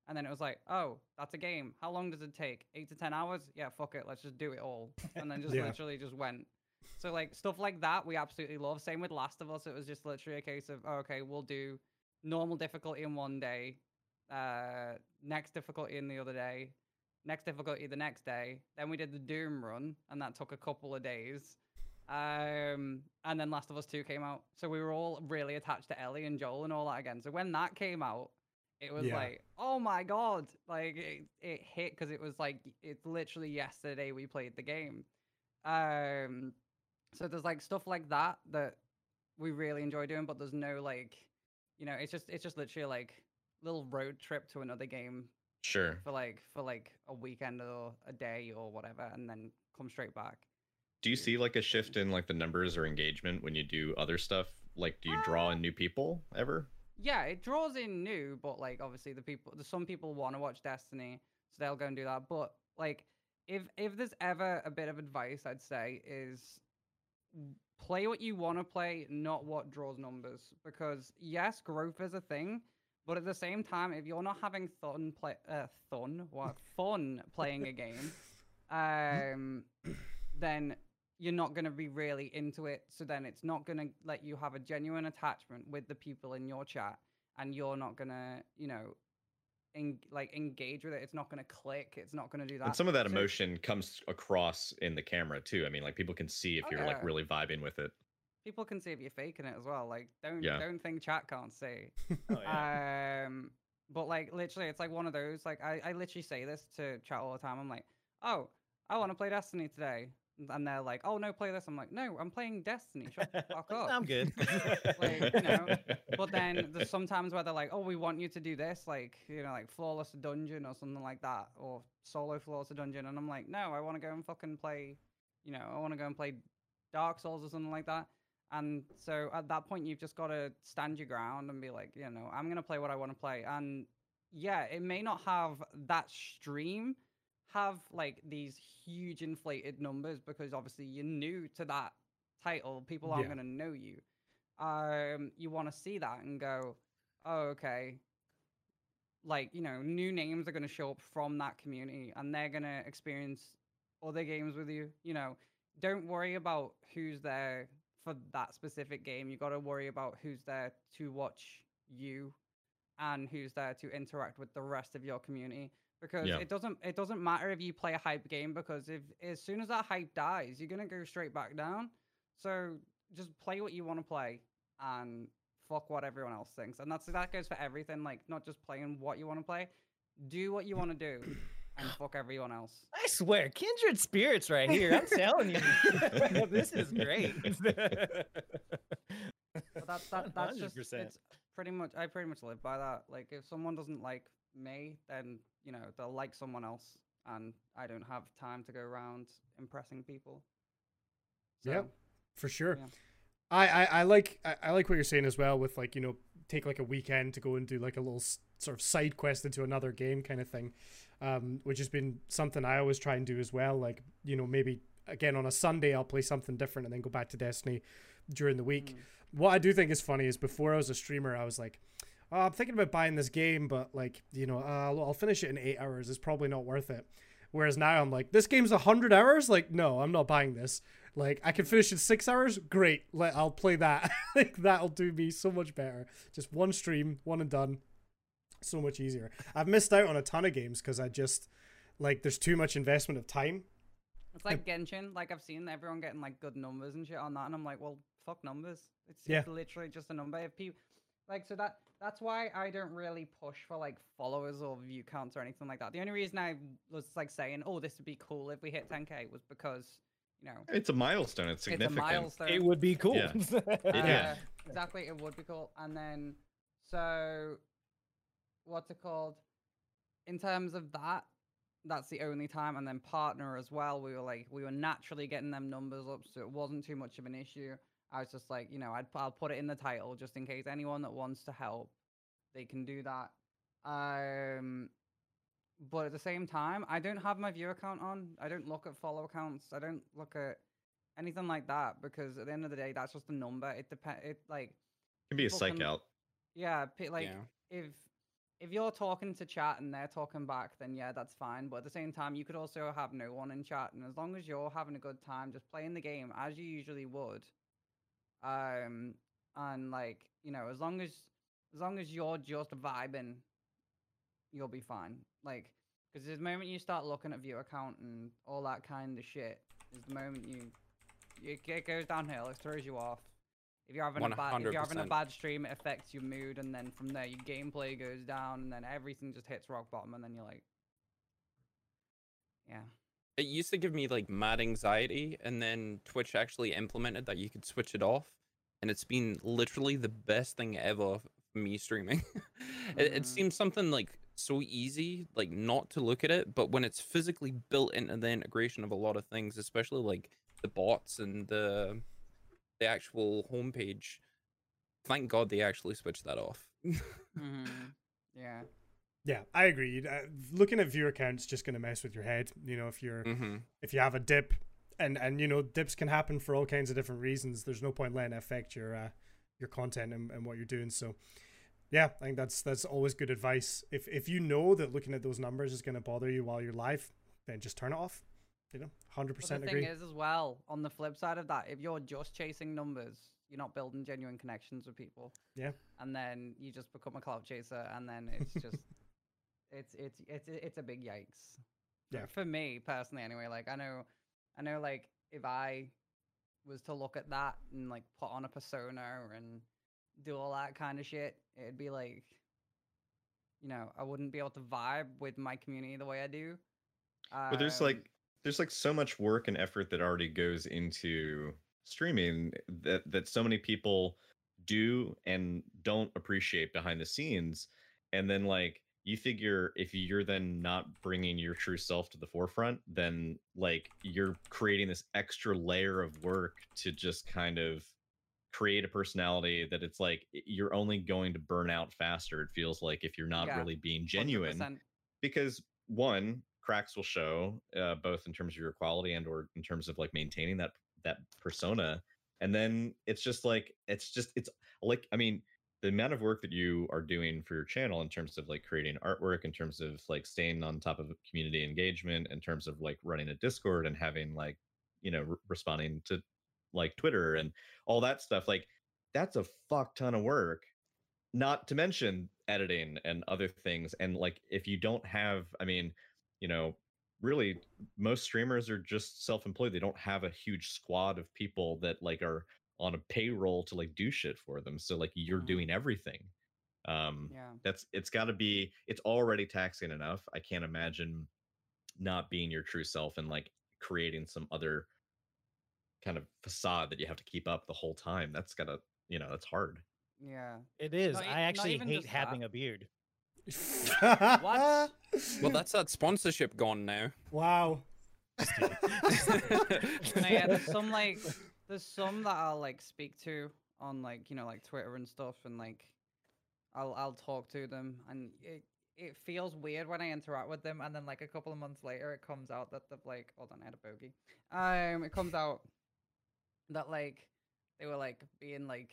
S6: and then it was like, oh, that's a game. How long does it take? Eight to ten hours? Yeah, fuck it. Let's just do it all, and then just
S2: Yeah.
S6: literally just went. So like stuff like that, we absolutely love. Same with Last of Us. It was just literally a case of, oh, okay, we'll do normal difficulty in one day, uh, next difficulty in the other day, next difficulty the next day. Then we did the Doom run, and that took a couple of days. Um, and then Last of Us 2 came out. So we were all really attached to Ellie and Joel and all that again. So when that came out, it was
S2: Yeah.
S6: like, oh my god, like it, it hit because it was like it's literally yesterday we played the game. Um, so there's like stuff like that that we really enjoy doing, but there's no like, you know, it's just it's just literally like little road trip to another game
S5: Sure.
S6: for like for like a weekend or a day or whatever, and then come straight back.
S5: Do you see like a shift in like the numbers or engagement when you do other stuff? Like, do you draw
S6: Uh,
S5: in new people ever?
S6: Yeah, it draws in new, but like obviously the people, the some people want to watch Destiny, so they'll go and do that. But like, if if there's ever a bit of advice, I'd say is play what you want to play, not what draws numbers. Because yes, growth is a thing, but at the same time, if you're not having fun play, uh, fun, what fun playing a game, um, then you're not going to be really into it. So then it's not going to let you have a genuine attachment with the people in your chat, and you're not going to, you know, en- like engage with it. It's not going to click. It's not going to do that.
S5: And some of that
S6: So
S5: emotion comes across in the camera too. I mean, like people can see if
S6: Oh,
S5: you're like really vibing with it.
S6: People can see if you're faking it as well. Like, don't
S5: Yeah.
S6: don't think chat can't see.
S4: Oh, yeah.
S6: Um, but like literally, it's like one of those. Like I, I literally say this to chat all the time. I'm like, oh, I want to play Destiny today, and they're like, oh no, play this. I'm like, no, I'm playing Destiny. Shut the fuck up.
S4: I'm good.
S6: Like, you know, But then there's sometimes where they're like, oh, we want you to do this, like you know, like flawless dungeon or something like that, or solo flawless dungeon, and I'm like, no, I want to go and fucking play, you know, I want to go and play Dark Souls or something like that. And so at that point, you've just got to stand your ground and be like, you know, I'm gonna play what I want to play. And yeah, it may not have that stream have like these huge inflated numbers because obviously you're new to that title. People aren't
S2: Yeah.
S6: gonna know you. Um, you want to see that and go, oh, okay. Like you know, new names are gonna show up from that community, and they're gonna experience other games with you. You know, don't worry about who's there for that specific game. You got to worry about who's there to watch you and who's there to interact with the rest of your community because
S5: Yeah.
S6: it doesn't it doesn't matter if you play a hype game because if as soon as that hype dies you're going to go straight back down so just play what you want to play and fuck what everyone else thinks and that's that goes for everything like not just playing what you want to play do what you want to do and fuck everyone else
S4: I swear, kindred spirits right here. I'm telling you, this is great.
S6: But that's that, that's just
S4: 100%.
S6: it's pretty much I pretty much live by that. Like if someone doesn't like me, then you know they'll like someone else, and I don't have time to go around impressing people.
S2: Yeah. For sure.
S6: Yeah.
S2: I, I, I like I, I like what you're saying as well with like you know take like a weekend to go and do like a little s- sort of side quest into another game kind of thing, um, which has been something I always try and do as well. Like you know maybe again on a Sunday I'll play something different and then go back to Destiny during the week.
S6: mm,
S2: What I do think is funny is before I was a streamer I was like. Oh, I'm thinking about buying this game, but like you know, uh, I'll, finish it in eight hours. It's probably not worth it. Whereas now I'm like, this game's hundred hours. Like, no, I'm not buying this. Like, I can finish in six hours. Great, let I'll play that. like, that'll do me so much better. Just one stream, one and done. So much easier. I've missed out on a ton of games because I just like there's too much investment of time.
S6: It's like Genshin. Like I've seen everyone getting like good numbers and shit on that, and I'm like, well, fuck numbers. It's,
S2: Yeah.
S6: it's literally just a number. If people like, so that that's why I don't really push for like followers or view counts or anything like that. The only reason I was like saying, oh, this would be cool if we hit 10k was because you know
S5: It's a milestone. It's significant.
S6: it's a
S5: significant.
S6: milestone.
S4: it would be cool.
S5: Yeah.
S6: Uh, exactly, it would be cool. And then, so, what's it called? In terms of that, that's the only time. And then partner as well. We were like, we were naturally getting them numbers up, so it wasn't too much of an issue. I was just like, you know, I'd I'll put it in the title just in case anyone that wants to help, they can do that. Um, but at the same time, I don't have my view account on. I don't look at follow accounts. I don't look at anything like that because at the end of the day, that's just a number. It depends. It like
S5: can be a psych
S6: can-
S5: out.
S6: yeah, like
S1: yeah.
S6: if if you're talking to chat and they're talking back, then yeah, that's fine. But at the same time, you could also have no one in chat, and as long as you're having a good time, just playing the game as you usually would, um, and like you know, as long as as long as you're just vibing, you'll be fine. Like, because the moment you start looking at viewer account and all that kind of shit, is the moment you it, it goes downhill. It throws you off. If you're having a bad, if you're having a bad stream, it affects your mood, and then from there your gameplay goes down, and then everything just hits rock bottom, and then you're like, yeah,
S1: It used to give me like mad anxiety, and then Twitch actually implemented that you could switch it off, and it's been literally the best thing ever for me streaming. it, it
S6: Mhm.
S1: seems something like so easy like not to look at it, but when it's physically built into the integration of a lot of things, especially like the bots and the the actual homepage, thank God they actually switched that off.
S6: hmm Yeah.
S2: Yeah, I agree. Uh, looking at viewer counts just going to mess with your head. You know, if you're
S1: hmm
S2: if you have a dip, and and you know dips can happen for all kinds of different reasons. There's no point letting it affect your uh, your content and, and what you're doing. So, yeah, I think that's that's always good advice. If if you know that looking at those numbers is going to bother you while you're live, then just turn it off. You know, hundred
S6: But
S2: percent
S6: the
S2: agree.
S6: thing is, as well, on the flip side of that, if you're just chasing numbers, you're not building genuine connections with people.
S2: Yeah.
S6: And then you just become a clout chaser, and then it's just, it's it's it's it's a big yikes.
S2: Yeah.
S6: For me personally, anyway. Like I know, I know, like if I was to look at that and like put on a persona and do all that kind of shit, it'd be like, you know, I wouldn't be able to vibe with my community the way I do.
S5: but there's
S6: Um,
S5: like there's like so much work and effort that already goes into streaming that that so many people do and don't appreciate behind the scenes and then like you figure if you're then not bringing your true self to the forefront then like you're creating this extra layer of work to just kind of create a personality that it's like you're only going to burn out faster it feels like if you're not
S6: Yeah,
S5: really being genuine
S6: 100%.
S5: because one cracks will show uh, both in terms of your quality and or in terms of like maintaining that that persona. And then it's just like it's just it's like i mean the amount of work that you are doing for your channel in terms of like creating artwork in terms of like staying on top of community engagement in terms of like running a discord and having like you know re- responding to like twitter and all that stuff like that's a fuck ton of work not to mention editing and other things. And like if you don't have i mean you know really most streamers are just self-employed they don't have a huge squad of people that like are on a payroll to like do shit for them so like you're
S6: Mhm.
S5: doing everything um
S6: Yeah.
S5: that's it's got to be it's already taxing enough i can't imagine not being your true self and like creating some other kind of facade that you have to keep up the whole time that's gotta you know that's hard
S6: Yeah.
S4: It is.
S6: Not
S4: I
S6: not
S4: actually hate
S6: just that.
S4: having a beard.
S6: What?
S1: Well, that's that sponsorship gone now.
S2: wow.
S6: No, yeah, there's some like there's some that I'll like speak to on like you know like Twitter and stuff, and like I'll I'll talk to them, and it it feels weird when I interact with them, and then like a couple of months later, it comes out that they've like hold on, I had a bogey. Um, it comes out that like they were like being like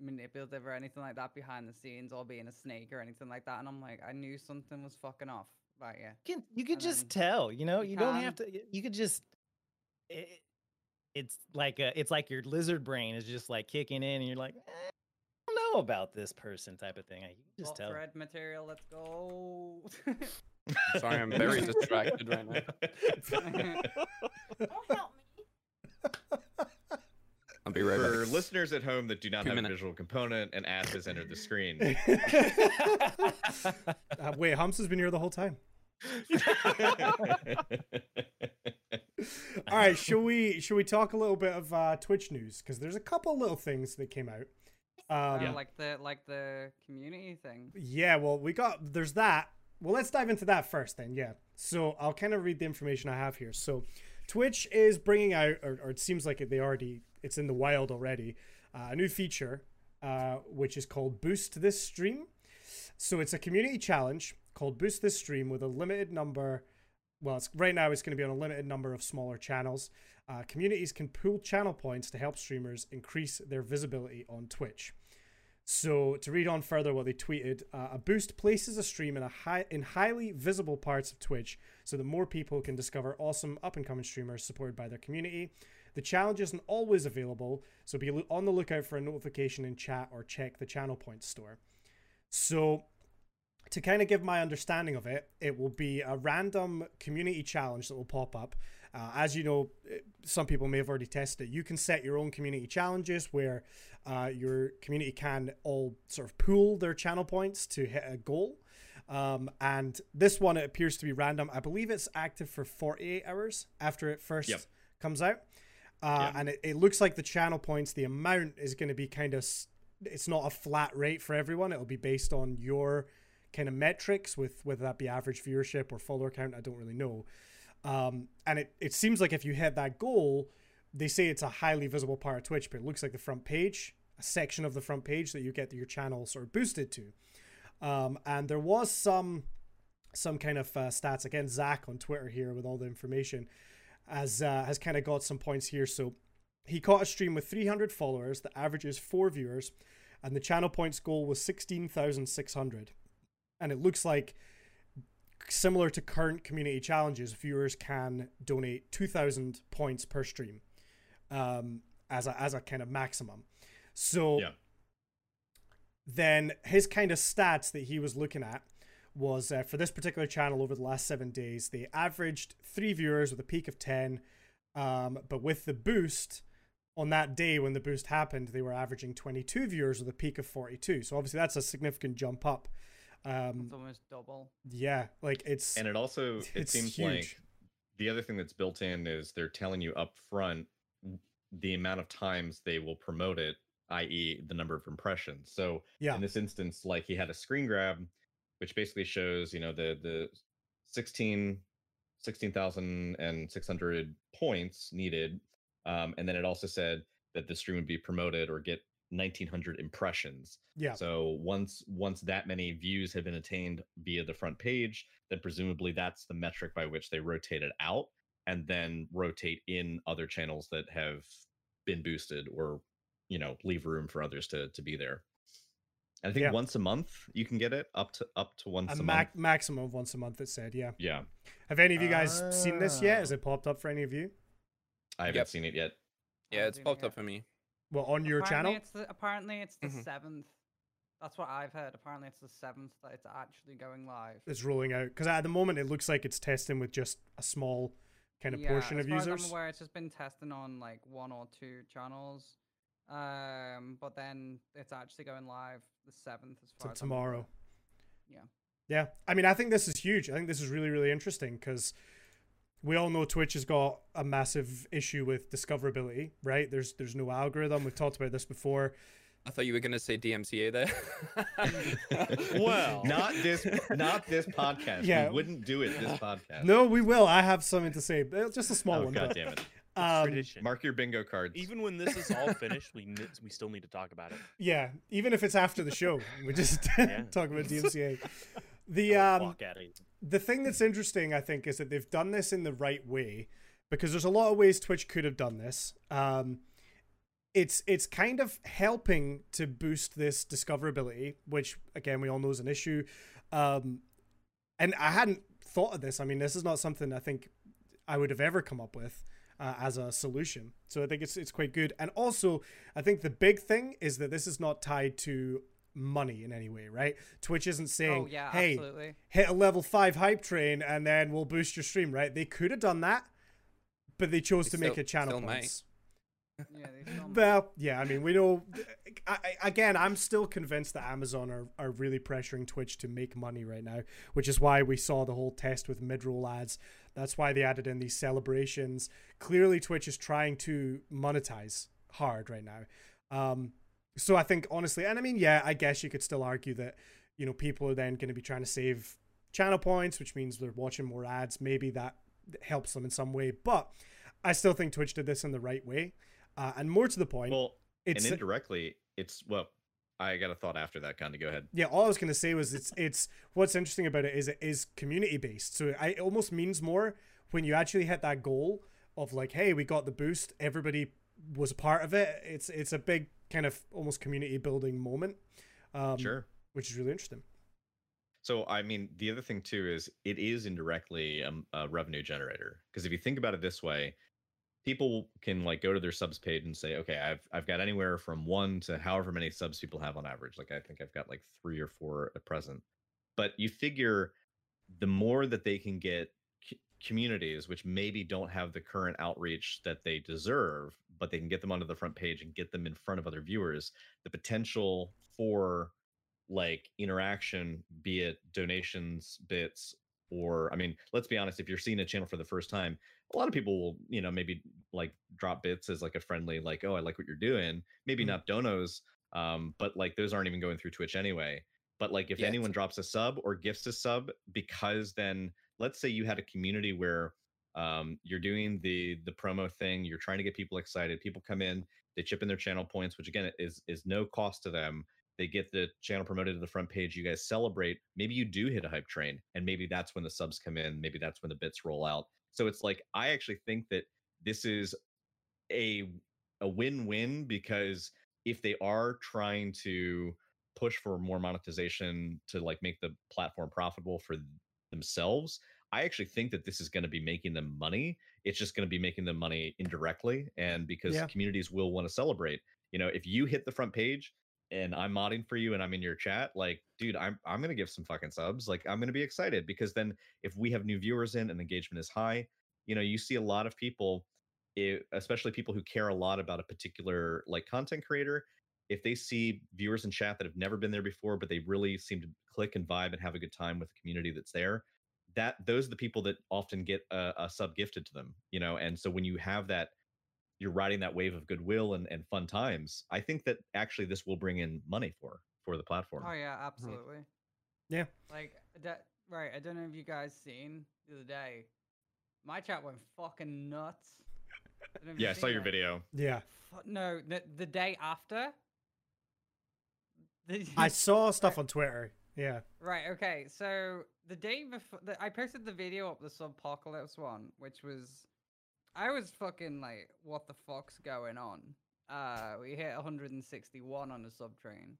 S6: manipulative or anything like that behind the scenes, or being a snake or anything like that, and I'm like, I knew something was fucking off about you.
S4: You can you could just tell, you know,
S6: you
S4: you don't have to. You could just. It, it's like a, it's like your lizard brain is just like kicking in, and you're like, eh, I don't know about this person type of thing. I- You can just
S6: Hot
S4: tell.
S6: thread material, let's go.
S1: Sorry, I'm very distracted right now.
S6: Don't help me.
S1: I'll be right
S5: For
S1: back.
S5: listeners at home that do not
S1: Two
S5: have
S1: minutes.
S5: a visual component and ass has entered the screen.
S2: Uh, wait, Humps has been here the whole time. All right, shall we shall we talk a little bit of uh, Twitch news because there's a couple little things that came out. Um,
S6: Uh, like the like the community thing.
S2: Yeah, well, we got there's that. Well, let's dive into that first then. Yeah. So I'll kind of read the information I have here. So Twitch is bringing out, or, or it seems like they already, it's in the wild already, uh, a new feature, uh, which is called Boost This Stream. So it's a community challenge called Boost This Stream with a limited number. Well, it's, right now it's going to be on a limited number of smaller channels. Uh, communities can pool channel points to help streamers increase their visibility on Twitch. So to read on further what they tweeted, uh, a boost places a stream in a high in highly visible parts of Twitch so that more people can discover awesome up and coming streamers supported by their community. The challenge isn't always available, so be on the lookout for a notification in chat or check the channel points store. So to kind of give my understanding of it, it will be a random community challenge that will pop up. Uh, as you know, eh, some people may have already tested it. You can set your own community challenges where uh, your community can all sort of pool their channel points to hit a goal. Um, and this one, it appears to be random. I believe it's active for 48 hours after it first
S5: Yep.
S2: comes out. Uh,
S5: Yep.
S2: And it, it looks like the channel points, the amount is going to be kind of, it's not a flat rate for everyone. It'll be based on your kind of metrics with whether that be average viewership or follower count. I don't really know. Um, and it, it seems like if you hit that goal, they say it's a highly visible part of Twitch, but it looks like the front page, a section of the front page that you get your channel sort of boosted to. Um, and there was some some kind of uh, stats again. Zach on Twitter here with all the information as uh, has kind of got some points here. So he caught a stream with 300 followers that averages four viewers, and the channel points goal was 16,600. And it looks like similar to current community challenges, viewers can donate 2,000 points per stream um, as a as a kind of maximum. So
S5: Yeah.
S2: then his kind of stats that he was looking at was uh, for this particular channel over the last seven days, they averaged three viewers with a peak of 10. Um, but with the boost on that day when the boost happened, they were averaging 22 viewers with a peak of 42. So obviously that's a significant jump up. Um,
S6: It's almost double.
S2: yeah, like it's
S5: And it also it
S2: It's
S5: seems
S2: huge.
S5: like the other thing that's built in is they're telling you up front the amount of times they will promote it, i.e., the number of impressions. So
S2: yeah,
S5: in this instance, like he had a screen grab, which basically shows, you know, the the 16 16,600 points needed. Um, and then it also said that the stream would be promoted or get 1900 impressions.
S2: yeah,
S5: So once once that many views have been attained via the front page, then presumably that's the metric by which they rotate it out and then rotate in other channels that have been boosted or you know leave room for others to to be there. I think
S2: Yeah.
S5: once a month you can get it up to up to once
S2: a
S5: a,
S2: mac-
S5: month.
S2: maximum of once a month. It said, yeah.
S5: Yeah,
S2: Have any of you guys seen this yet? Has
S4: Oh.
S2: it popped up for any of you?
S5: I haven't
S1: Yep.
S5: seen it yet.
S1: Yeah, it's
S6: seen it
S1: popped up for me.
S2: Well, on your
S6: apparently
S2: channel?
S6: It's the, apparently, it's the
S1: Mhm.
S6: seventh. That's what I've heard. Apparently, it's the seventh that it's actually going live.
S2: It's rolling out because at the moment it looks like it's testing with just a small kind of
S6: yeah,
S2: portion
S6: as
S2: of
S6: far As
S2: users.
S6: I'm aware, it's just been testing on like one or two channels. Um, but then it's actually going live the seventh as
S2: So
S6: far as
S2: tomorrow.
S6: Yeah.
S2: Yeah, I mean, I think this is huge. I think this is really, really interesting because we all know Twitch has got a massive issue with discoverability, right? There's there's no algorithm. We've talked about this before.
S1: I thought you were gonna say DMCA there.
S3: Well.
S5: not this not this podcast.
S2: Yeah.
S5: We wouldn't do it this podcast.
S2: No, we will. I have something to say, but just a small
S5: Oh
S2: one.
S5: god
S2: but,
S5: damn it.
S2: Um,
S3: Tradition.
S5: Mark your bingo cards.
S3: Even when this is all finished, we ne- we still need to talk about it.
S2: yeah, even if it's after the show, we just talk about DMCA. The um,
S4: fuck outta here.
S2: the thing that's interesting, I think, is that they've done this in the right way because there's a lot of ways Twitch could have done this. Um, it's it's kind of helping to boost this discoverability, which again we all know is an issue. Um, and I hadn't thought of this. I mean, this is not something I think I would have ever come up with uh, as a solution. So I think it's it's quite good. And also, I think the big thing is that this is not tied to money in any way, right? Twitch isn't saying,
S6: Oh yeah,
S2: "Hey,
S6: absolutely.
S2: hit a level five hype train and then we'll boost your stream, right? They could have done that, but they chose
S1: They
S2: to make a channel
S1: still might.
S2: points.
S6: Yeah, they still might.
S2: Well, yeah, I mean, we know. I, I- again, I'm still convinced that Amazon are, are really pressuring Twitch to make money right now, which is why we saw the whole test with mid roll ads. That's why they added in these celebrations. Clearly, Twitch is trying to monetize hard right now. Um, so I think honestly, and I mean, yeah, I guess you could still argue that you know people are then going to be trying to save channel points, which means they're watching more ads. Maybe that helps them in some way, but I still think Twitch did this in the right way. Uh, and more to the point,
S5: Well,
S2: it's
S5: and indirectly, it's well, I got a thought after that. Kind of go ahead.
S2: yeah. All I was gonna say was it's it's what's interesting about it is it is community based. So I, it almost means more when you actually hit that goal of like, hey, we got the boost. Everybody was a part of it. It's it's a big kind of almost community building moment. Um,
S5: sure.
S2: which is really interesting.
S5: So, I mean, the other thing too is it is indirectly um, a revenue generator because if you think about it this way, people can like go to their subs page and say, okay, I've I've got anywhere from one to however many subs people have on average. Like I think I've got like three or four at present. But you figure the more that they can get c- communities which maybe don't have the current outreach that they deserve, but they can get them onto the front page and get them in front of other viewers, the potential for like interaction, be it donations, bits, or I mean, let's be honest, if you're seeing a channel for the first time, a lot of people will, you know, maybe like drop bits as like a friendly, like, oh, I like what you're doing. Maybe
S2: Mhm.
S5: not donos, um, but like those aren't even going through Twitch anyway. But like if anyone drops a sub or gifts a sub, because then let's say you had a community where um, you're doing the the promo thing, you're trying to get people excited. People come in, they chip in their channel points, which again is is no cost to them. They get the channel promoted to the front page. You guys celebrate. Maybe you do hit a hype train, and maybe that's when the subs come in. Maybe that's when the bits roll out. So it's like I actually think that this is a a win-win because if they are trying to push for more monetization to like make the platform profitable for themselves i actually think that this is going to be making them money it's just going to be making them money indirectly and because
S2: Yeah.
S5: communities will want to celebrate you know if you hit the front page and i'm modding for you and i'm in your chat like dude i'm i'm to give some fucking subs like i'm to be excited because then if we have new viewers in and engagement is high you know you see a lot of people i- especially people who care a lot about a particular like content creator if they see viewers in chat that have never been there before but they really seem to click and vibe and have a good time with the community that's there that those are the people that often get a, a sub gifted to them you know and so when you have that you're riding that wave of goodwill and, and fun times i think that actually this will bring in money for for the platform
S6: Oh yeah, mm-hmm. absolutely.
S2: Yeah.
S6: Like that. Right. I don't know if you guys seen the other day. My chat went fucking nuts. I don't know if
S5: yeah i saw your
S6: it.
S5: video
S2: Yeah.
S6: No, the, the day after. The-
S2: I saw stuff on Twitter. Yeah.
S6: Right. Okay. So the day before, the, I posted the video up the Subpocalypse one, which was, I was fucking like, what the fuck's going on? Uh, we hit 161 on the sub train.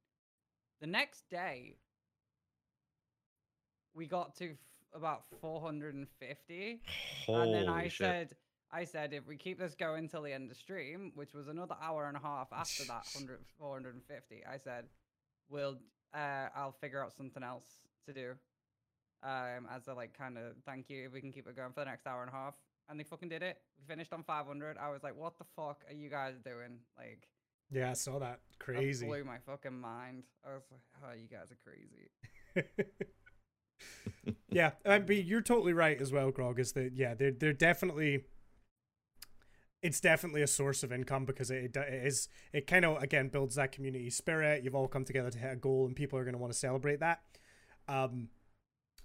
S6: The next day, we got to f- about 450, and then I
S5: shit.
S6: said, I said, if we keep this going till the end of stream, which was another hour and a half after that 100, 450, I said, we'll, uh, I'll figure out something else to do. Um, as a like kind of thank you if we can keep it going for the next hour and a half. And they fucking did it. We finished on 500. I was like, what the fuck are you guys doing? Like,
S2: Yeah, I saw that.
S6: that
S2: Crazy.
S6: blew my fucking mind. I was like, oh, you guys are crazy.
S2: yeah, I mean, you're totally right as well, Grog. Is that yeah, they're they're definitely. It's definitely a source of income because it, it is it kind of again builds that community spirit. You've all come together to hit a goal, and people are going to want to celebrate that. Um,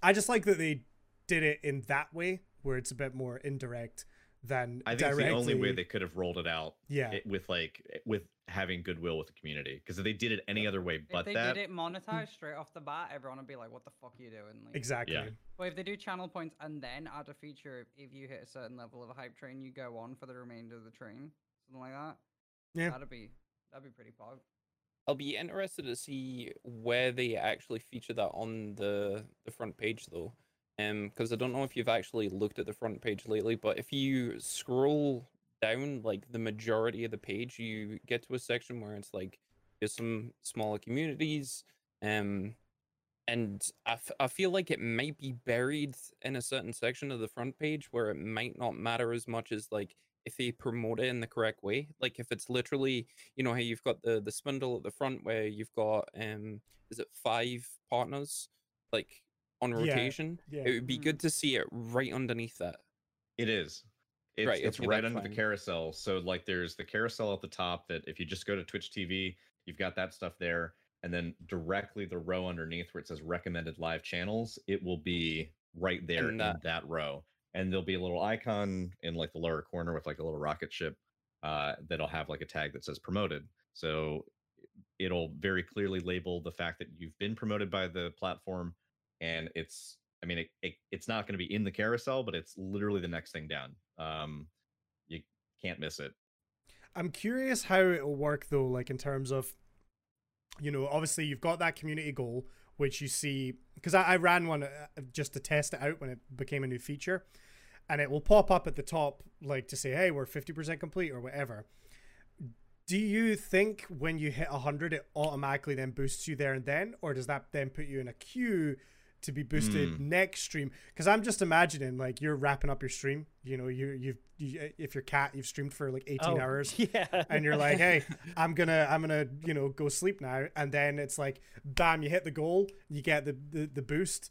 S2: I just like that they did it in that way, where it's a bit more indirect than
S5: I think it's
S2: directly.
S5: the only way they could have rolled it out.
S2: Yeah.
S5: it- with like with having goodwill with the community. Because if they did it any other way
S6: if
S5: but
S6: they
S5: that,
S6: did it monetized straight off the bat, everyone would be like, what the fuck are you doing? Like,
S2: exactly.
S5: Yeah.
S6: But if they do channel points and then add a feature, if you hit a certain level of a hype train, you go on for the remainder of the train, something like that.
S2: Yeah.
S6: That'd be that'd be pretty pog.
S1: I'll be interested to see where they actually feature that on the the front page though. Um, because I don't know if you've actually looked at the front page lately, but if you scroll down like the majority of the page, you get to a section where it's like there's some smaller communities, um, and I, f- I feel like it might be buried in a certain section of the front page where it might not matter as much as like if they promote it in the correct way. Like if it's literally you know how you've got the the spindle at the front where you've got um is it five partners like on rotation
S2: yeah.
S1: it would be
S6: Mm.
S1: good to see it right underneath that
S5: it is. It's,
S1: Right,
S5: it's
S1: okay,
S5: right
S1: that's
S5: under the carousel. So like there's the carousel at the top that if you just go to Twitch TV, you've got that stuff there. And then directly the row underneath where it says recommended live channels, it will be right there
S1: And
S5: in
S1: that-
S5: that row. And there'll be a little icon in like the lower corner with like a little rocket ship uh, that'll have like a tag that says promoted. So it'll very clearly label the fact that you've been promoted by the platform and it's i mean it, it, it's not going to be in the carousel but it's literally the next thing down um you can't miss it
S2: I'm curious how it'll work though, like in terms of, you know, obviously you've got that community goal, which you see, because I, I ran one uh, just to test it out when it became a new feature, and it will pop up at the top, like to say, hey, we're 50% complete or whatever. Do you think when you hit 100, it automatically then boosts you there and then, or does that then put you in a queue to be boosted next stream? Because I'm just imagining, like, you're wrapping up your stream, you know, you, you've, you, if you're cat, you've streamed for like 18
S4: Oh,
S2: hours
S4: Yeah.
S2: and you're like, hey, I'm gonna, I'm gonna, you know, go sleep now, and then it's like, bam, you hit the goal, you get the the, the boost.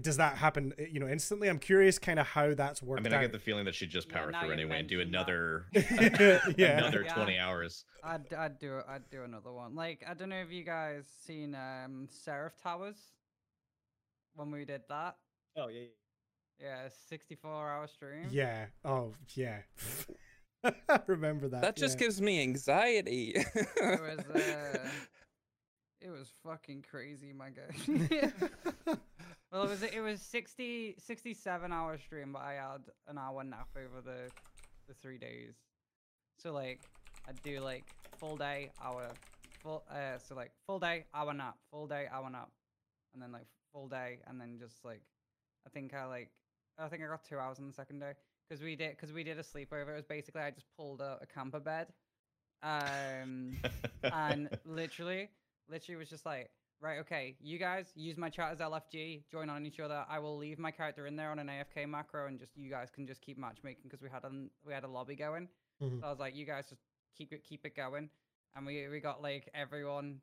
S2: does that happen? uh, You know, instantly. I'm curious, kind of how that's worked
S5: I
S2: worked
S5: mean, I
S2: out.
S5: get the feeling that she'd just
S6: Yeah,
S5: power
S6: now
S5: through anyway and do another
S2: yeah.
S5: another
S6: Yeah.
S5: 20 hours.
S6: I'd I'd do I'd do another one. Like I don't know if you guys seen um Seraph Towers when we did that.
S4: Oh yeah.
S6: Yeah, 64 hour stream.
S2: Yeah. Oh, yeah. I remember that.
S1: That just
S2: yeah.
S1: gives me anxiety.
S6: It was uh it was fucking crazy, my guy. well, it was it was 60 67 hour stream, but I had an hour nap over the the 3 days. So like I'd do like full day, hour full uh so like full day, hour nap, full day, hour nap. And then like full day and then just like I think I like I think I got 2 hours on the second day cuz we did cuz we did a sleepover. It was basically I just pulled out a camper bed. Um and literally, literally was just like, right, okay, you guys use my chat as LFG, join on each other. I will leave my character in there on an AFK macro, and just you guys can just keep matchmaking because we had a we had a lobby going.
S2: Mhm.
S6: So I was like, you guys just keep it keep it going, and we we got like everyone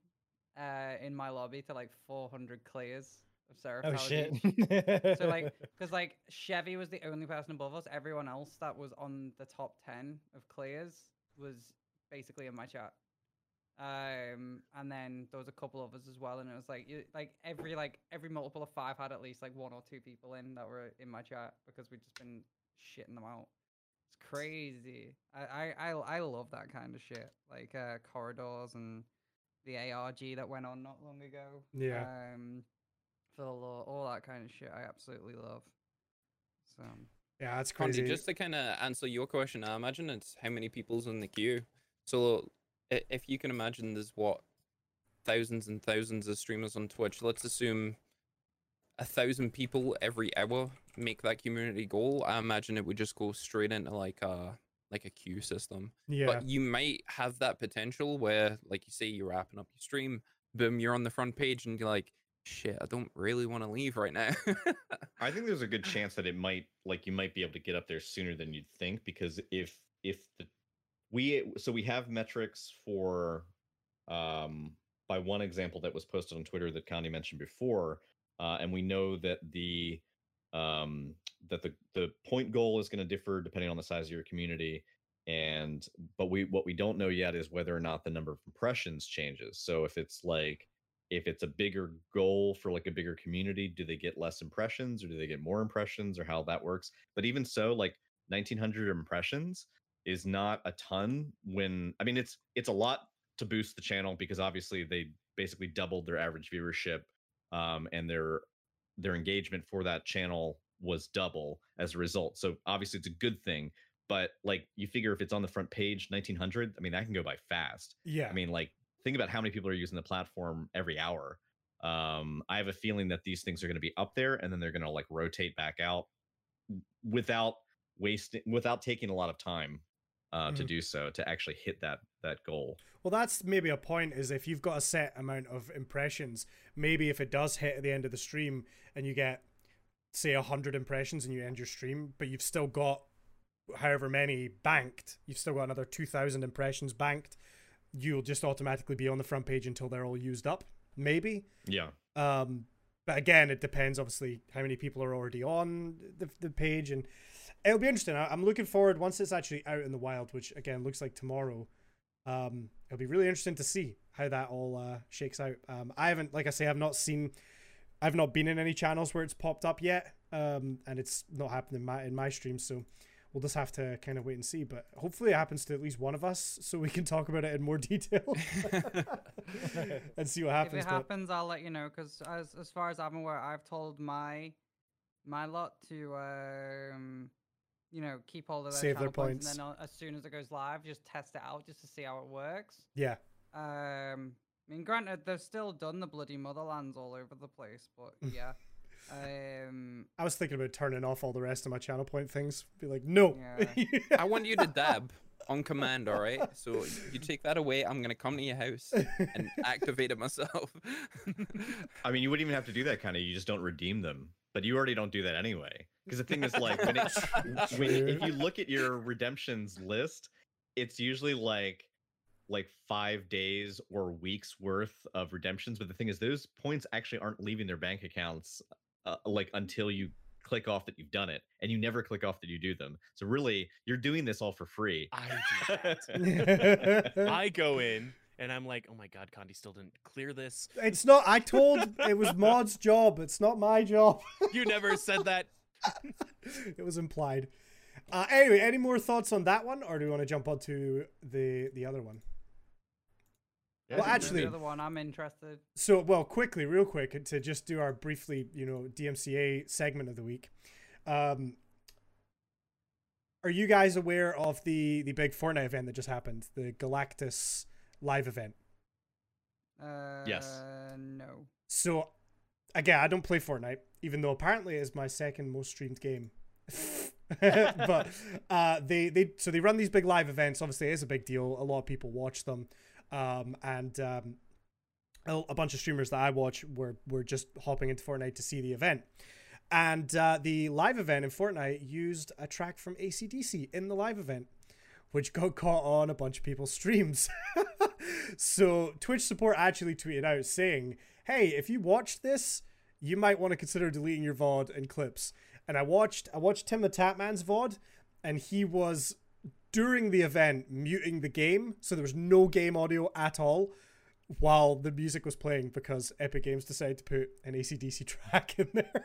S6: uh in my lobby to like 400 clears of
S4: Oh shit.
S6: So like, because like Chevy was the only person above us. Everyone else that was on the top ten of clears was basically in my chat. Um, and then there was a couple of us as well, and it was like, you, like every like every multiple of five had at least like one or two people in that were in my chat because we'd just been shitting them out. It's crazy. I I I, I love that kind of shit, like uh, corridors and the ARG that went on not long ago.
S2: Yeah.
S6: Um, for the lore, all that kind of shit, I absolutely love. So
S2: yeah, that's
S1: Condi,
S2: crazy.
S1: just to kind of answer your question, I imagine it's how many people's in the queue. So if you can imagine, there's what thousands and thousands of streamers on Twitch. Let's assume a thousand people every hour make that community goal. I imagine it would just go straight into like a like a queue system.
S2: yeah.
S1: But you might have that potential where, like you say, you're wrapping up your stream, boom, you're on the front page, and you're like, shit, I don't really want to leave right now.
S5: I think there's a good chance that it might like you might be able to get up there sooner than you'd think because if if the we so we have metrics for um by one example that was posted on Twitter that Condi mentioned before uh, and we know that the um that the the point goal is going to differ depending on the size of your community and but we what we don't know yet is whether or not the number of impressions changes so if it's like if it's a bigger goal for like a bigger community do they get less impressions or do they get more impressions or how that works? But even so like 1900 impressions is not a ton when i mean it's it's a lot to boost the channel because obviously they basically doubled their average viewership um, and their their engagement for that channel was double as a result. So obviously it's a good thing but like you figure if it's on the front page 1900 i mean that can go by fast.
S2: Yeah.
S5: I mean, like, think about how many people are using the platform every hour. Um, I have a feeling that these things are going to be up there and then they're going to like rotate back out without wasting, without taking a lot of time uh, to
S2: Mhm.
S5: do so to actually hit that that goal.
S2: Well, that's maybe a point. Is if you've got a set amount of impressions, maybe if it does hit at the end of the stream and you get, say, hundred impressions and you end your stream, but you've still got however many banked, you've still got another two thousand impressions banked. You'll just automatically be on the front page until they're all used up. Maybe.
S5: Yeah.
S2: Um, but again, it depends obviously how many people are already on the, the page, and it'll be interesting. I, I'm looking forward once it's actually out in the wild, which again looks like tomorrow. Um, it'll be really interesting to see how that all uh, shakes out. Um, I haven't, like I say, I've not seen, I've not been in any channels where it's popped up yet, um, and it's not happened in my in my stream. So we'll just have to kind of wait and see. But hopefully, it happens to at least one of us, so we can talk about it in more detail and see what happens.
S6: if it
S2: but-
S6: happens, I'll let you know. Because as as far as I'm aware, I've told my my lot to um you know keep all of their
S2: Save their
S6: points,
S2: points.
S6: and then as soon as it goes live, just test it out just to see how it works.
S2: yeah.
S6: Um, I mean, granted, they've still done the bloody motherlands all over the place, but yeah. Um,
S2: I was thinking about turning off all the rest of my channel point things. Be like, no.
S1: I want you to dab on command, all right? So you take that away. I'm gonna come to your house and activate it myself.
S5: I mean, you wouldn't even have to do that kind of. You just don't redeem them, but you already don't do that anyway. Because the thing is, like, when, it, when if you look at your redemptions list, it's usually like like five days or weeks worth of redemptions. But the thing is, those points actually aren't leaving their bank accounts uh, like until you click off that you've done it, and you never click off that you do them. So really, you're doing this all for free.
S3: I do that. I go in and I'm like, oh my god, Condi still didn't clear this.
S2: It's not. I told it was Mod's job. It's not my job.
S3: You never said that.
S2: it was implied. Uh, anyway, any more thoughts on that one, or do we want to jump on to the the other one?
S3: Yeah,
S2: Well, actually-
S6: the other one, I'm interested.
S2: So, well, quickly, real quick, to just do our briefly, you know, DMCA segment of the week. Um, are you guys aware of the the big Fortnite event that just happened, the Galactus live event?
S6: Uh,
S5: Yes.
S6: No.
S2: So, again, I don't play Fortnite, even though apparently it's my second most streamed game. but uh, they they so they run these big live events. Obviously, it is a big deal. A lot of people watch them, um, and um, a, bunch of streamers that I watch were were just hopping into Fortnite to see the event. And uh, the live event in Fortnite used a track from ACDC in the live event, which got caught on a bunch of people's streams. so Twitch support actually tweeted out saying, "Hey, if you watched this, you might want to consider deleting your VOD and clips." And I watched I watched Tim the Tatman's VOD, and he was during the event muting the game, so there was no game audio at all while the music was playing because Epic Games decided to put an ACDC track in there.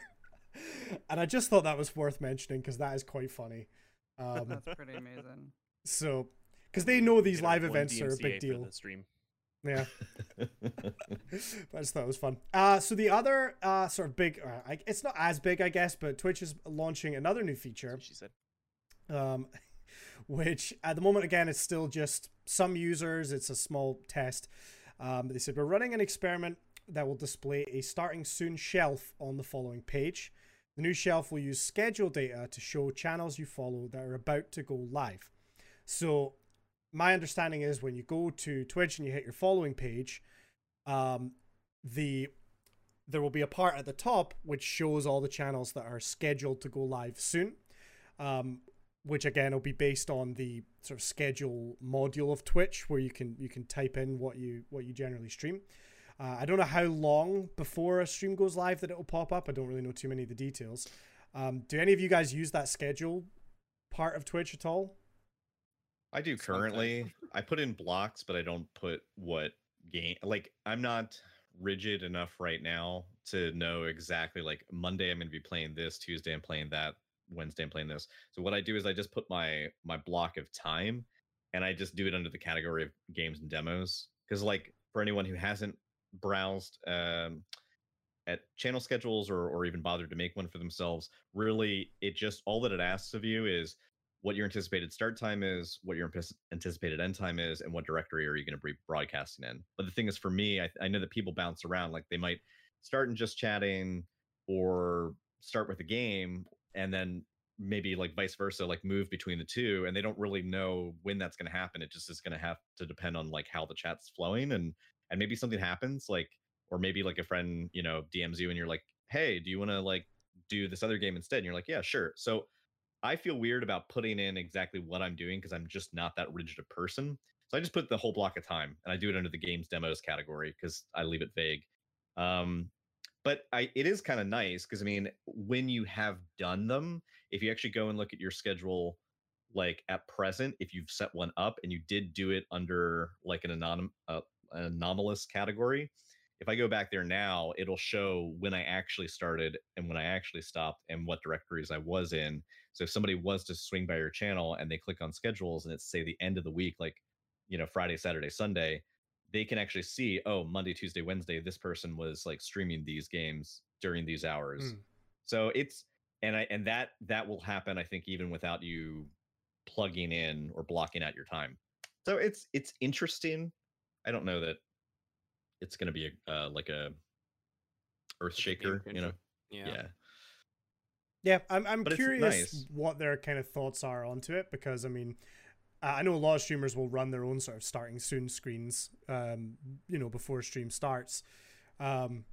S2: and I just thought that was worth mentioning because that is quite funny. Um,
S6: That's pretty amazing.
S2: so, because they know these live
S3: one
S2: events are a
S3: DMCA
S2: big
S3: for
S2: deal.
S3: the stream.
S2: Yeah. I just thought it was fun. Uh, so the other uh, sort of big, uh, I, it's not as big, I guess, but Twitch is launching another new feature,
S3: She said.
S2: um, which at the moment, again, it's still just some users. It's a small test. Um, they said we're running an experiment that will display a starting soon shelf on the following page. The new shelf will use schedule data to show channels you follow that are about to go live. So my understanding is when you go to Twitch and you hit your following page, um, the there will be a part at the top which shows all the channels that are scheduled to go live soon. Um, which again will be based on the sort of schedule module of Twitch, where you can you can type in what you what you generally stream. Uh, I don't know how long before a stream goes live that it will pop up. I don't really know too many of the details. Um, do any of you guys use that schedule part of Twitch at all?
S5: I do currently. I put in blocks, but I don't put what game. Like I'm not rigid enough right now to know exactly. Like Monday, I'm going to be playing this. Tuesday, I'm playing that. Wednesday, I'm playing this. So what I do is I just put my my block of time, and I just do it under the category of games and demos. Because like for anyone who hasn't browsed um, at channel schedules or or even bothered to make one for themselves, really it just all that it asks of you is what your anticipated start time is, what your anticipated end time is, and what directory are you going to be broadcasting in. But the thing is, for me, I, I know that people bounce around. Like they might start in just chatting or start with a game and then maybe like vice versa, like move between the two, and they don't really know when that's going to happen. It just is going to have to depend on like how the chat's flowing and and maybe something happens like or maybe like a friend you know DMs you and you're like, hey, do you want to like do this other game instead? And you're like, yeah, sure. So I feel weird about putting in exactly what I'm doing because I'm just not that rigid a person. So I just put the whole block of time and I do it under the games demos category because I leave it vague. Um, but I it is kind of nice because I mean, when you have done them, if you actually go and look at your schedule, like at present, if you've set one up and you did do it under like an anonym uh, an anomalous category, if I go back there now, it'll show when I actually started and when I actually stopped and what directories I was in. So if somebody was to swing by your channel and they click on schedules and it's say the end of the week, like you know Friday, Saturday, Sunday, they can actually see oh Monday, Tuesday, Wednesday, this person was like streaming these games during these hours.
S2: Mm.
S5: So it's and I and that that will happen I think even without you plugging in or blocking out your time. So it's it's interesting. I don't know that it's going to be a uh, like a earth
S1: Like a game
S5: shaker, you know.
S1: changer.
S5: Yeah.
S2: Yeah, I'm I'm
S5: But
S2: curious
S5: nice.
S2: what their kind of thoughts are onto it because I mean, uh, I know a lot of streamers will run their own sort of starting soon screens, um, you know, before stream starts. Um,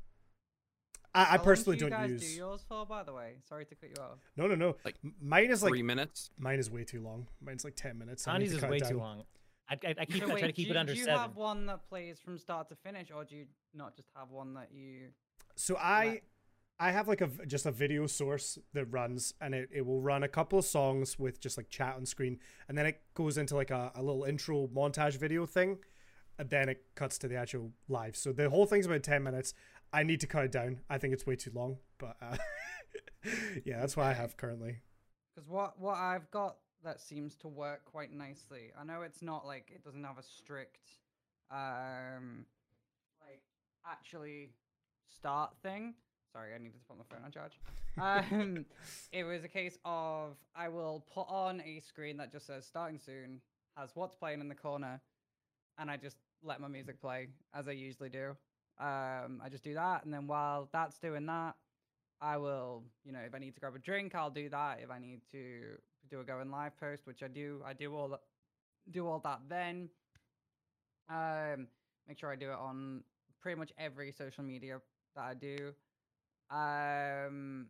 S2: I, I personally
S6: do
S2: don't
S6: guys
S2: use.
S6: do yours for, by the way? Sorry to cut you off.
S2: No, no, no.
S1: Like,
S2: M- mine is like
S1: Three minutes.
S2: mine is way too long. Mine's like ten minutes. I need to
S4: is
S2: it
S4: way too long. I, I, I keep
S6: So
S4: I try to keep
S6: do
S4: it
S6: you-
S4: under
S6: Do you
S4: seven.
S6: have one that plays from start to finish, or do you not just have one that you?
S2: So I, I have like a just a video source that runs, and it, it will run a couple of songs with just like chat on screen, and then it goes into like a, a little intro montage video thing, and then it cuts to the actual live. So the whole thing's about ten minutes. I need to cut it down. I think it's way too long, but uh, yeah, that's what I have currently.
S6: Because what what I've got that seems to work quite nicely. I know it's not like it doesn't have a strict, um, like actually start thing. Sorry, I needed to put my phone on charge. Um, it was a case of I will put on a screen that just says starting soon, has what's playing in the corner, and I just let my music play as I usually do. Um, I just do that, and then while that's doing that, I will, you know, if I need to grab a drink, I'll do that. If I need to do a going live post, which I do, I do all that, do all that then. Um, make sure I do it on pretty much every social media that I do. Um,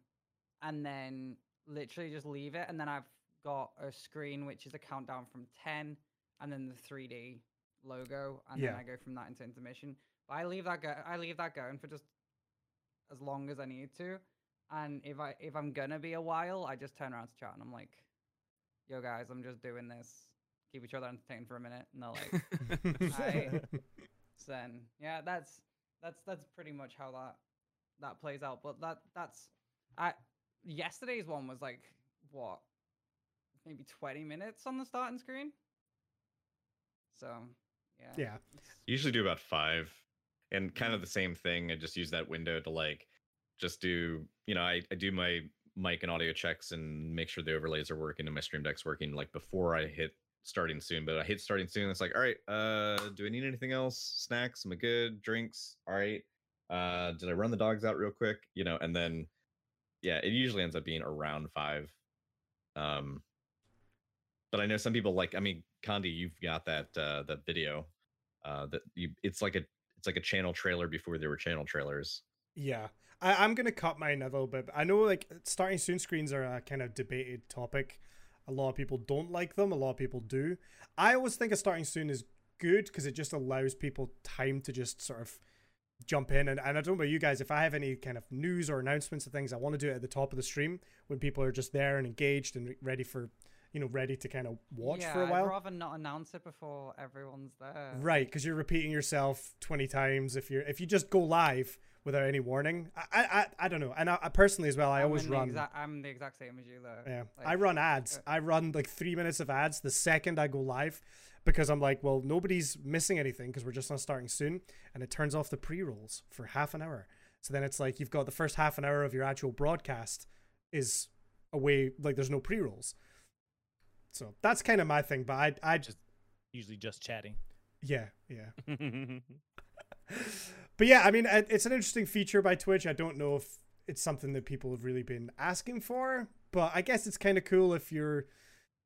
S6: and then literally just leave it, and then I've got a screen which is a countdown from ten, and then the three D logo, and
S2: Yeah.
S6: then I go from that into intermission. But I leave that go. I leave that going for just as long as I need to. And if I if I'm gonna be a while, I just turn around to chat and I'm like, "Yo guys, I'm just doing this. Keep each other entertained for a minute." And they're like, then yeah, that's that's that's pretty much how that that plays out. But that that's I yesterday's one was like what maybe 20 minutes on the starting screen. So yeah.
S2: yeah,
S6: it's-
S5: Usually do about five, and kind of the same thing. I just use that window to like just do. You know, I, I do my mic and audio checks and make sure the overlays are working and my stream deck's working like before I hit starting soon. But I hit starting soon. It's like, all right, uh, do I need anything else? Snacks? Am I good? Drinks? All right. Uh, did I run the dogs out real quick? You know, and then yeah, it usually ends up being around five. Um, but I know some people like. I mean, Condi, you've got that uh, that video uh that you it's like a it's like a channel trailer before there were channel trailers
S2: Yeah, I, I'm gonna cut mine a little bit. I know like starting soon screens are a kind of debated topic. A lot of people don't like them. A lot of people do. I always think a starting soon is good because it just allows people time to just sort of jump in. And, and I don't know about you guys. If I have any kind of news or announcements of things, I want to do it at the top of the stream when people are just there and engaged and ready for, you know, ready to kind of watch
S6: yeah,
S2: for a while.
S6: I'd rather not announce it before everyone's there.
S2: Right, because you're repeating yourself twenty times if you're if you just go live without any warning. I I, I, don't know, and I, I personally as well. I
S6: I'm
S2: always run.
S6: exa- I'm the exact same as you though.
S2: yeah,
S6: like,
S2: I run ads.
S6: uh,
S2: I run like three minutes of ads the second I go live, because I'm like, well, nobody's missing anything because we're just not starting soon, and it turns off the pre rolls for half an hour. So then it's like you've got the first half an hour of your actual broadcast is away, like there's no pre rolls. So that's kind of my thing, but I I just
S4: usually just chatting.
S2: yeah yeah. but yeah, I mean, it's an interesting feature by Twitch. I don't know if it's something that people have really been asking for, but I guess it's kind of cool if you're,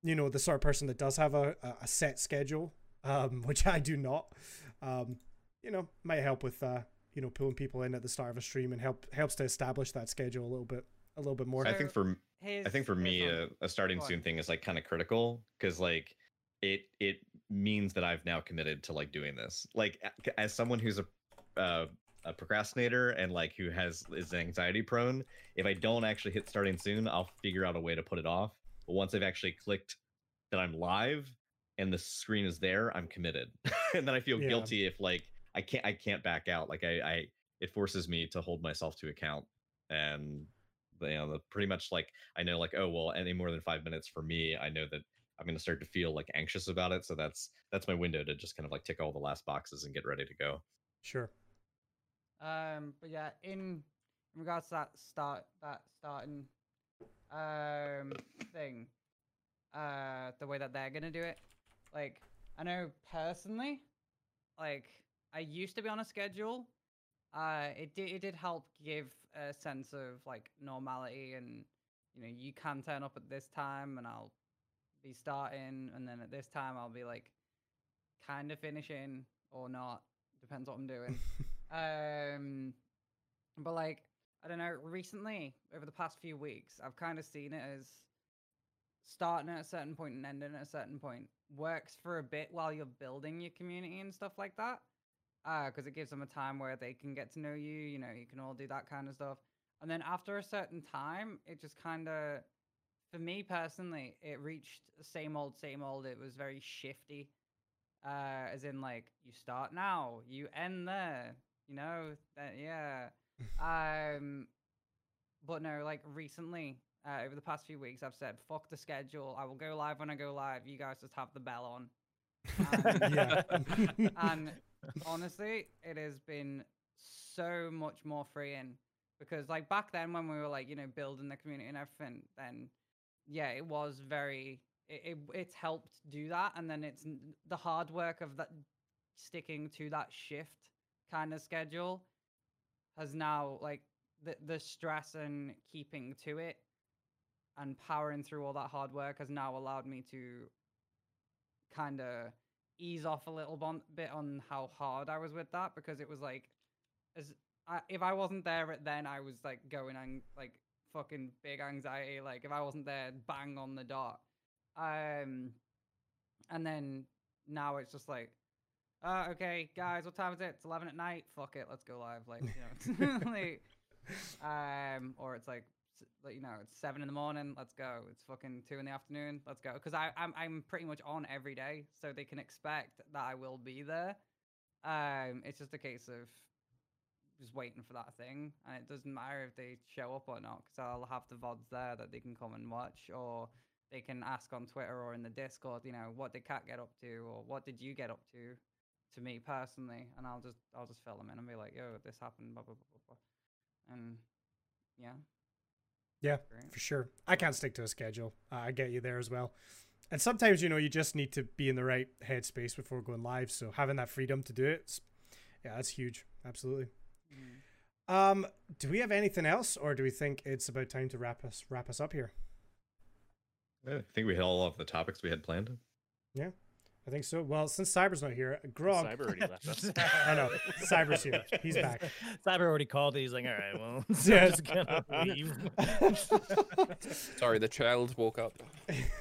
S2: you know, the sort of person that does have a, a- a set schedule, um, which I do not. Um, you know, might help with, uh, you know, pulling people in at the start of a stream and help helps to establish that schedule a little bit, a little bit more.
S5: i think for
S6: Here's,
S5: i think for me uh, a, a starting soon thing is like kind of critical because like it it means that i've now committed to like doing this like as someone who's a uh, a procrastinator and like who has is anxiety prone if i don't actually hit starting soon i'll figure out a way to put it off but once i've actually clicked that i'm live and the screen is there i'm committed and then i feel
S2: Yeah.
S5: guilty if like i can't i can't back out like i i it forces me to hold myself to account and you know the, pretty much like i know like oh well any more than five minutes for me i know that i'm going to start to feel like anxious about it so that's that's my window to just kind of like tick all the last boxes and get ready to go
S2: Sure.
S6: Um, but yeah, in, in regards to that start, that starting, um, thing, uh, the way that they're gonna do it, like I know personally, like I used to be on a schedule. Uh, it did it did help give a sense of like normality, and you know you can turn up at this time, and I'll be starting, and then at this time I'll be like kind of finishing or not, depends what I'm doing. Um, but like I don't know. Recently, over the past few weeks, I've kind of seen it as starting at a certain point and ending at a certain point works for a bit while you're building your community and stuff like that. Uh, because it gives them a time where they can get to know you. You know, you can all do that kind of stuff. And then after a certain time, it just kind of, for me personally, it reached the same old, same old. It was very shifty, uh, as in like you start now, you end there, you know. That yeah. Um, but no, like recently, uh, over the past few weeks, I've said, "Fuck the schedule. I will go live when I go live. You guys just have the bell on." And,
S2: yeah.
S6: and honestly, it has been so much more freeing because, like, back then when we were like, you know, building the community and everything, then yeah, it was very. It, it it's helped do that, and then it's the hard work of that sticking to that shift kind of schedule has now like the the stress and keeping to it and powering through all that hard work has now allowed me to kind of ease off a little bon- bit on how hard I was with that because it was like as I, if I wasn't there then I was like going and like fucking big anxiety. Like if I wasn't there bang on the dot. Um and then now it's just like uh okay guys what time is it? It's 11 at night. Fuck it let's go live. Like you know like um or it's like you know it's seven in the morning. Let's go. It's fucking two in the afternoon. Let's go. Because i I'm, I'm pretty much on every day so they can expect that i will be there. Um it's just a case of just waiting for that thing and it doesn't matter if they show up or not because i'll have the vods there that they can come and watch or they can ask on twitter or in the discord you know what did Kat get up to or what did you get up to to me personally and i'll just i'll just fill them in and be like yo this happened blah blah blah blah, blah. and yeah
S2: Yeah,
S6: great.
S2: for sure. I can't stick to a schedule. Uh, I get you there as well. And sometimes, you know, you just need to be in the right headspace before going live. So having that freedom to do it, it's- yeah, that's huge. Absolutely.
S6: Mhm.
S2: Um, do we have anything else, or do we think it's about time to wrap us wrap us up here?
S5: I think we hit all of the topics we had planned.
S2: I think so. Well, since Cyber's not here, Grog.
S3: Cyber already left us.
S2: I know. Cyber's here. He's back.
S4: Cyber already called it. He's like, all right, well,
S2: Yeah.
S4: I'm just gonna leave.
S1: Sorry, the child woke up.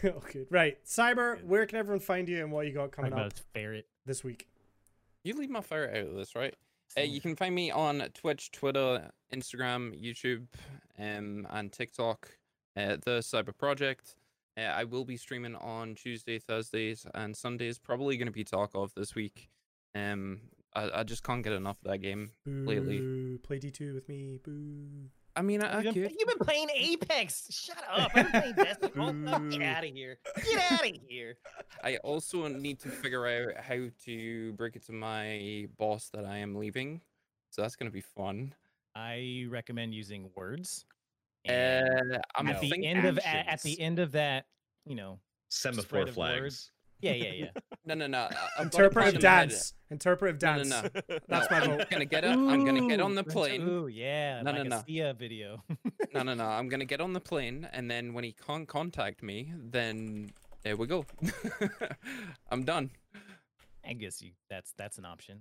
S2: okay, right. Cyber, where can everyone find you and what you got
S4: Talking
S2: coming
S4: about
S2: up
S4: his ferret.
S2: this week?
S1: You leave my ferret out of this, right? Uh, you can find me on Twitch, Twitter, Instagram, YouTube, um, and TikTok. Uh, the Cyber Projekt. I will be streaming on Tuesday, Thursdays, and Sundays. Probably going to be talk of this week. Um, I, I just can't get enough of that game. Lately.
S2: Play D2 with me. Boo.
S1: I mean, I, I
S4: You've been,
S1: could.
S4: you've been playing Apex. Shut up. I've been playing Destiny. Oh, no, get out of here. Get out of here.
S1: I also need to figure out how to break it to my boss that I am leaving. So that's going to be fun.
S4: I recommend using words.
S1: Uh,
S4: and
S1: I'm
S4: at the
S1: thinking
S4: end of a- at the end of that, you know,
S5: Semaphore flags.
S4: words. yeah, yeah, yeah.
S1: No, no, no. I- I've got
S2: Interpretive
S1: plan in my head.
S2: dance.
S1: No, no, no.
S2: That's
S1: no,
S2: my
S1: I'm gonna get it. I'm gonna get on the plane.
S4: Ooh, yeah.
S1: No,
S4: like
S1: no,
S4: a
S1: no.
S4: Sia video.
S1: No, no, no. I'm gonna get on the plane, and then when he can't contact me, then there we go. I'm done.
S4: I guess you that's that's an option.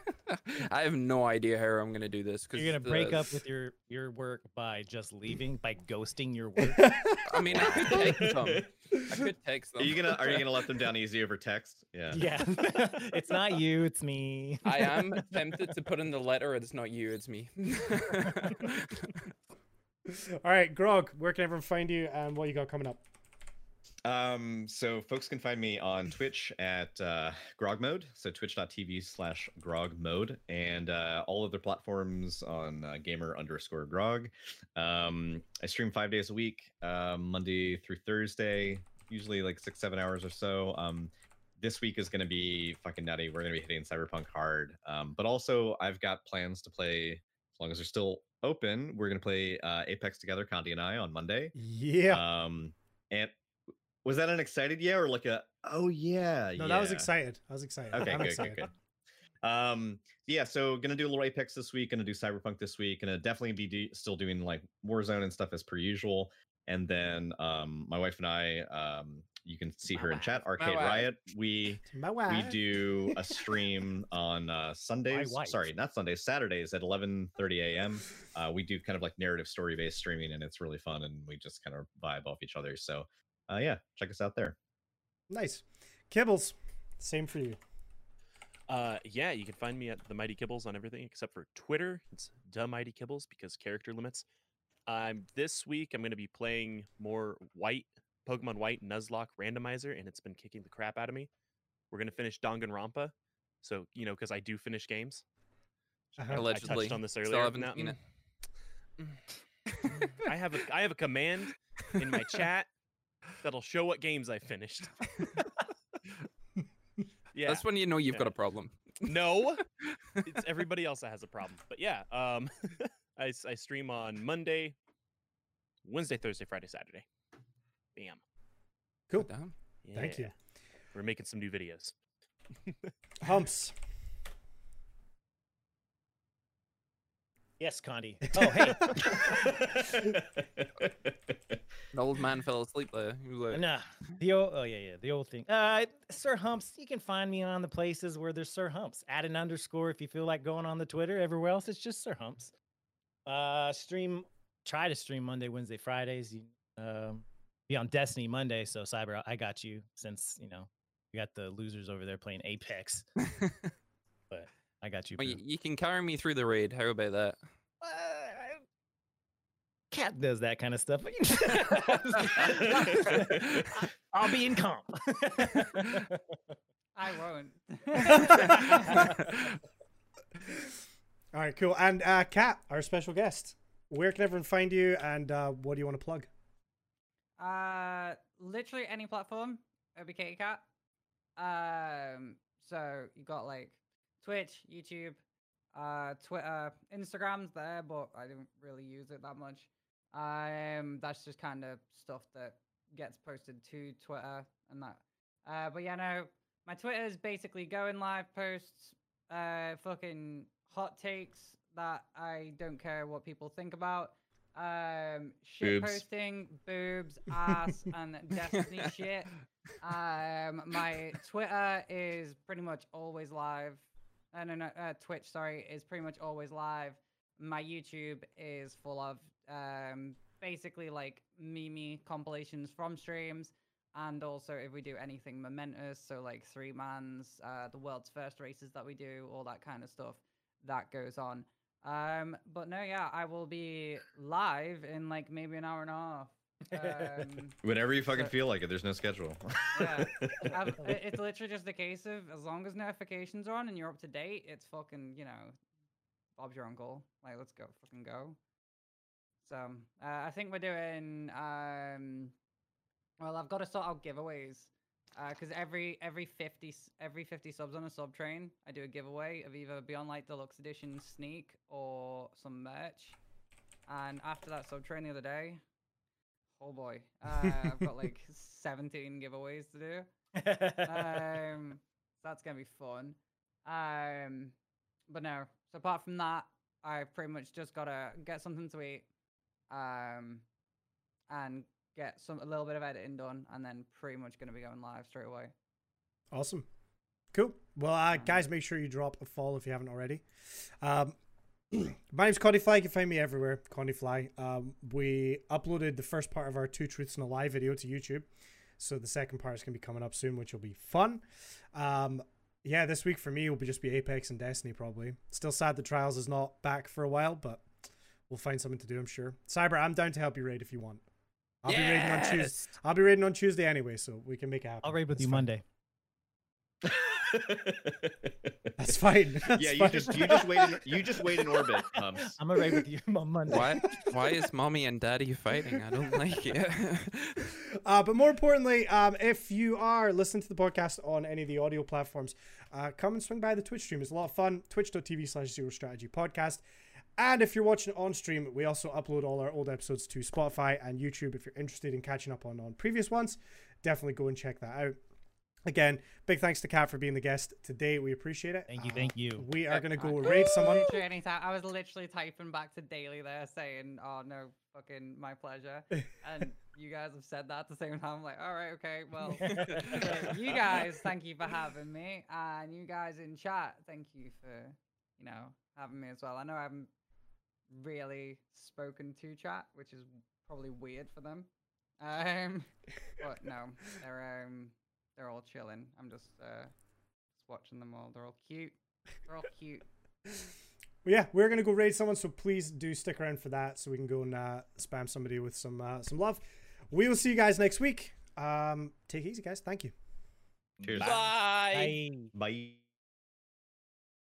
S1: I have no idea how I'm gonna do this. Cause
S4: You're gonna break
S1: the-
S4: up with your your work by just leaving, by ghosting your work.
S1: I mean, I could text them. I could text them.
S5: Are you gonna Are you gonna let them down easy over text? Yeah.
S4: yeah, it's not you, it's me.
S1: I am tempted to put in the letter. It's not you. It's me.
S2: All right, Grog, where can everyone find you and what you got coming up?
S5: Um, so folks can find me on Twitch at uh, Grog Mode, so twitch.tv slash Grog Mode, and uh, all other platforms on uh, gamer underscore Grog. Um, I stream five days a week, uh, Monday through Thursday, usually like six, seven hours or so. Um, this week is going to be fucking nutty. We're going to be hitting Cyberpunk hard, um, but also I've got plans to play as long as they're still open. We're going to play uh, Apex together, Condi and I, on Monday.
S2: Yeah.
S5: Um, and was that an excited yeah or like a oh yeah?
S2: no, that was excited. I was excited.
S5: Okay,
S2: I'm
S5: good,
S2: excited.
S5: good, good. Um, yeah, so gonna do a little Apex this week. Gonna do Cyberpunk this week. Gonna definitely be do- still doing like Warzone and stuff as per usual. And then um, my wife and I, um, you can see
S4: My
S5: her in
S4: wife.
S5: chat.
S1: My
S5: Arcade. Riot. We we do a stream on uh, Sundays. Sorry, not Sundays. Saturdays at 11:30 a.m. Uh, we do kind of like narrative story based streaming, and it's really fun. And we just kind of vibe off each other. So, uh, yeah, check us out there.
S2: Nice. Kibbles, same for you.
S3: Uh, yeah, you can find me at the Mighty Kibbles on everything except for Twitter. It's the Mighty Kibbles because character limits. Um, this week I'm going to be playing more White Pokemon White Nuzlocke Randomizer, and it's been kicking the crap out of me. We're going to finish Danganronpa, so you know because I do finish games.
S2: Uh-huh.
S3: I touched on this
S1: Still
S3: earlier.
S1: haven't
S3: Now,
S1: seen it.
S3: I have a I have a command in my chat that'll show what games I finished. yeah.
S1: That's when you know you've got a problem.
S3: No, it's everybody else that has a problem. But yeah, um, I, s- I stream on Monday, Wednesday, Thursday, Friday, Saturday. Bam.
S2: Cool.
S1: Damn.
S2: Thank you.
S3: We're making some new videos.
S2: Humps.
S4: Yes, Condi. Oh, hey.
S1: The old man fell asleep there. He was like,
S4: Nah, the old oh yeah yeah the old thing. Uh, Sir Humps. You can find me on the places where there's Sir Humps. Add an underscore if you feel like going on the Twitter. Everywhere else it's just Sir Humps. Uh, stream. Try to stream Monday, Wednesday, Fridays. You um be on Destiny Monday. So Cyber, I got you since you know we got the losers over there playing Apex, I got you.
S1: well, you, you can carry me through the raid. How about that?
S4: Uh, Kat does that kind of stuff. I'll be in comp.
S6: I won't.
S2: All right, cool. And uh, Kat, our special guest. Where can everyone find you, and uh, what do you want to plug?
S6: Uh, literally any platform. It'll Katie Kat. Um, so you got like Twitch, YouTube, uh, Twitter, Instagram's there, but I don't really use it that much. Um, that's just kind of stuff that gets posted to Twitter and that. Uh, but yeah, no, my Twitter is basically going live posts, uh, fucking hot takes that I don't care what people think about. Um, shit
S5: Boobs.
S6: posting, boobs, ass, and Destiny shit. Um, my Twitter is pretty much always live. Uh, no, no, uh, Twitch, sorry, is pretty much always live. My YouTube is full of um, basically like meme compilations from streams, and also if we do anything momentous, so like three mans, uh, the world's first races that we do, all that kind of stuff, that goes on. Um, but no, yeah, I will be live in like maybe an hour and a half. Um,
S5: Whenever you fucking
S6: So-
S5: feel like it, there's no schedule.
S6: Yeah. I've, it's literally just the case of as long as notifications are on and you're up to date, it's fucking, you know, Bob's your uncle. Like, let's go, fucking go. So, uh, I think we're doing, um, well, I've got to sort out giveaways. Because every every fifty every 50 subs on a sub train, I do a giveaway of either Beyond Light Deluxe Edition sneak or some merch. And after that sub train the other day, oh boy, uh, I've got like 17 giveaways to do um, so that's gonna be fun. Um, but no. So apart from that, I pretty much just gotta get something to eat, um, and get some a little bit of editing done, and then pretty much gonna be going live straight away.
S2: Awesome. Cool. Well, uh, guys, make sure you drop a follow if you haven't already. Um, my name's Condie Fly. You can find me everywhere, Condie Fly. Um, we uploaded the first part of our Two Truths and a Lie video to YouTube. So the second part is going to be coming up soon, which will be fun. Um, yeah, this week for me will be just be Apex and Destiny probably. Still sad the Trials is not back for a while, but we'll find something to do, I'm sure. Cyber, I'm down to help you raid if you want. I'll be raiding on Tuesday.
S1: Yes!
S2: I'll be raiding on Tuesday anyway, so we can make it happen.
S4: I'll raid with
S2: That's
S4: you
S2: fine.
S4: Monday.
S2: That's fine. That's
S5: yeah, you
S2: fine.
S5: just you just wait in you just wait in orbit. Humps.
S4: I'm gonna with you on Monday.
S1: Why? Why is mommy and daddy fighting? I don't like it.
S2: Uh, but more importantly, um, if you are listening to the podcast on any of the audio platforms, uh, come and swing by the Twitch stream. It's a lot of fun. Twitch.tv slash Zero Strategy Podcast. And if you're watching it on stream, we also upload all our old episodes to Spotify and YouTube. If you're interested in catching up on, on previous ones, definitely go and check that out. Again, big thanks to Kat for being the guest today. We appreciate it.
S4: Thank you,
S2: Uh,
S4: thank you.
S2: We are going to go raid someone.
S6: I was literally typing back to Daily there saying, "Oh no, fucking my pleasure," and you guys have said that at the same time. I'm like, all right, okay, well, you guys, thank you for having me, and you guys in chat, thank you for, you know, having me as well. I know I haven't really spoken to chat, which is probably weird for them. Um, but no, they're um, they're all chilling. I'm just uh, watching them all. They're all cute. They're all cute.
S2: Well, yeah, we're gonna go raid someone, so please do stick around for that, so we can go and uh, spam somebody with some uh, some love. We will see you guys next week. Um, take it easy, guys. Thank you.
S5: Cheers.
S1: Bye.
S4: Bye.
S5: Bye.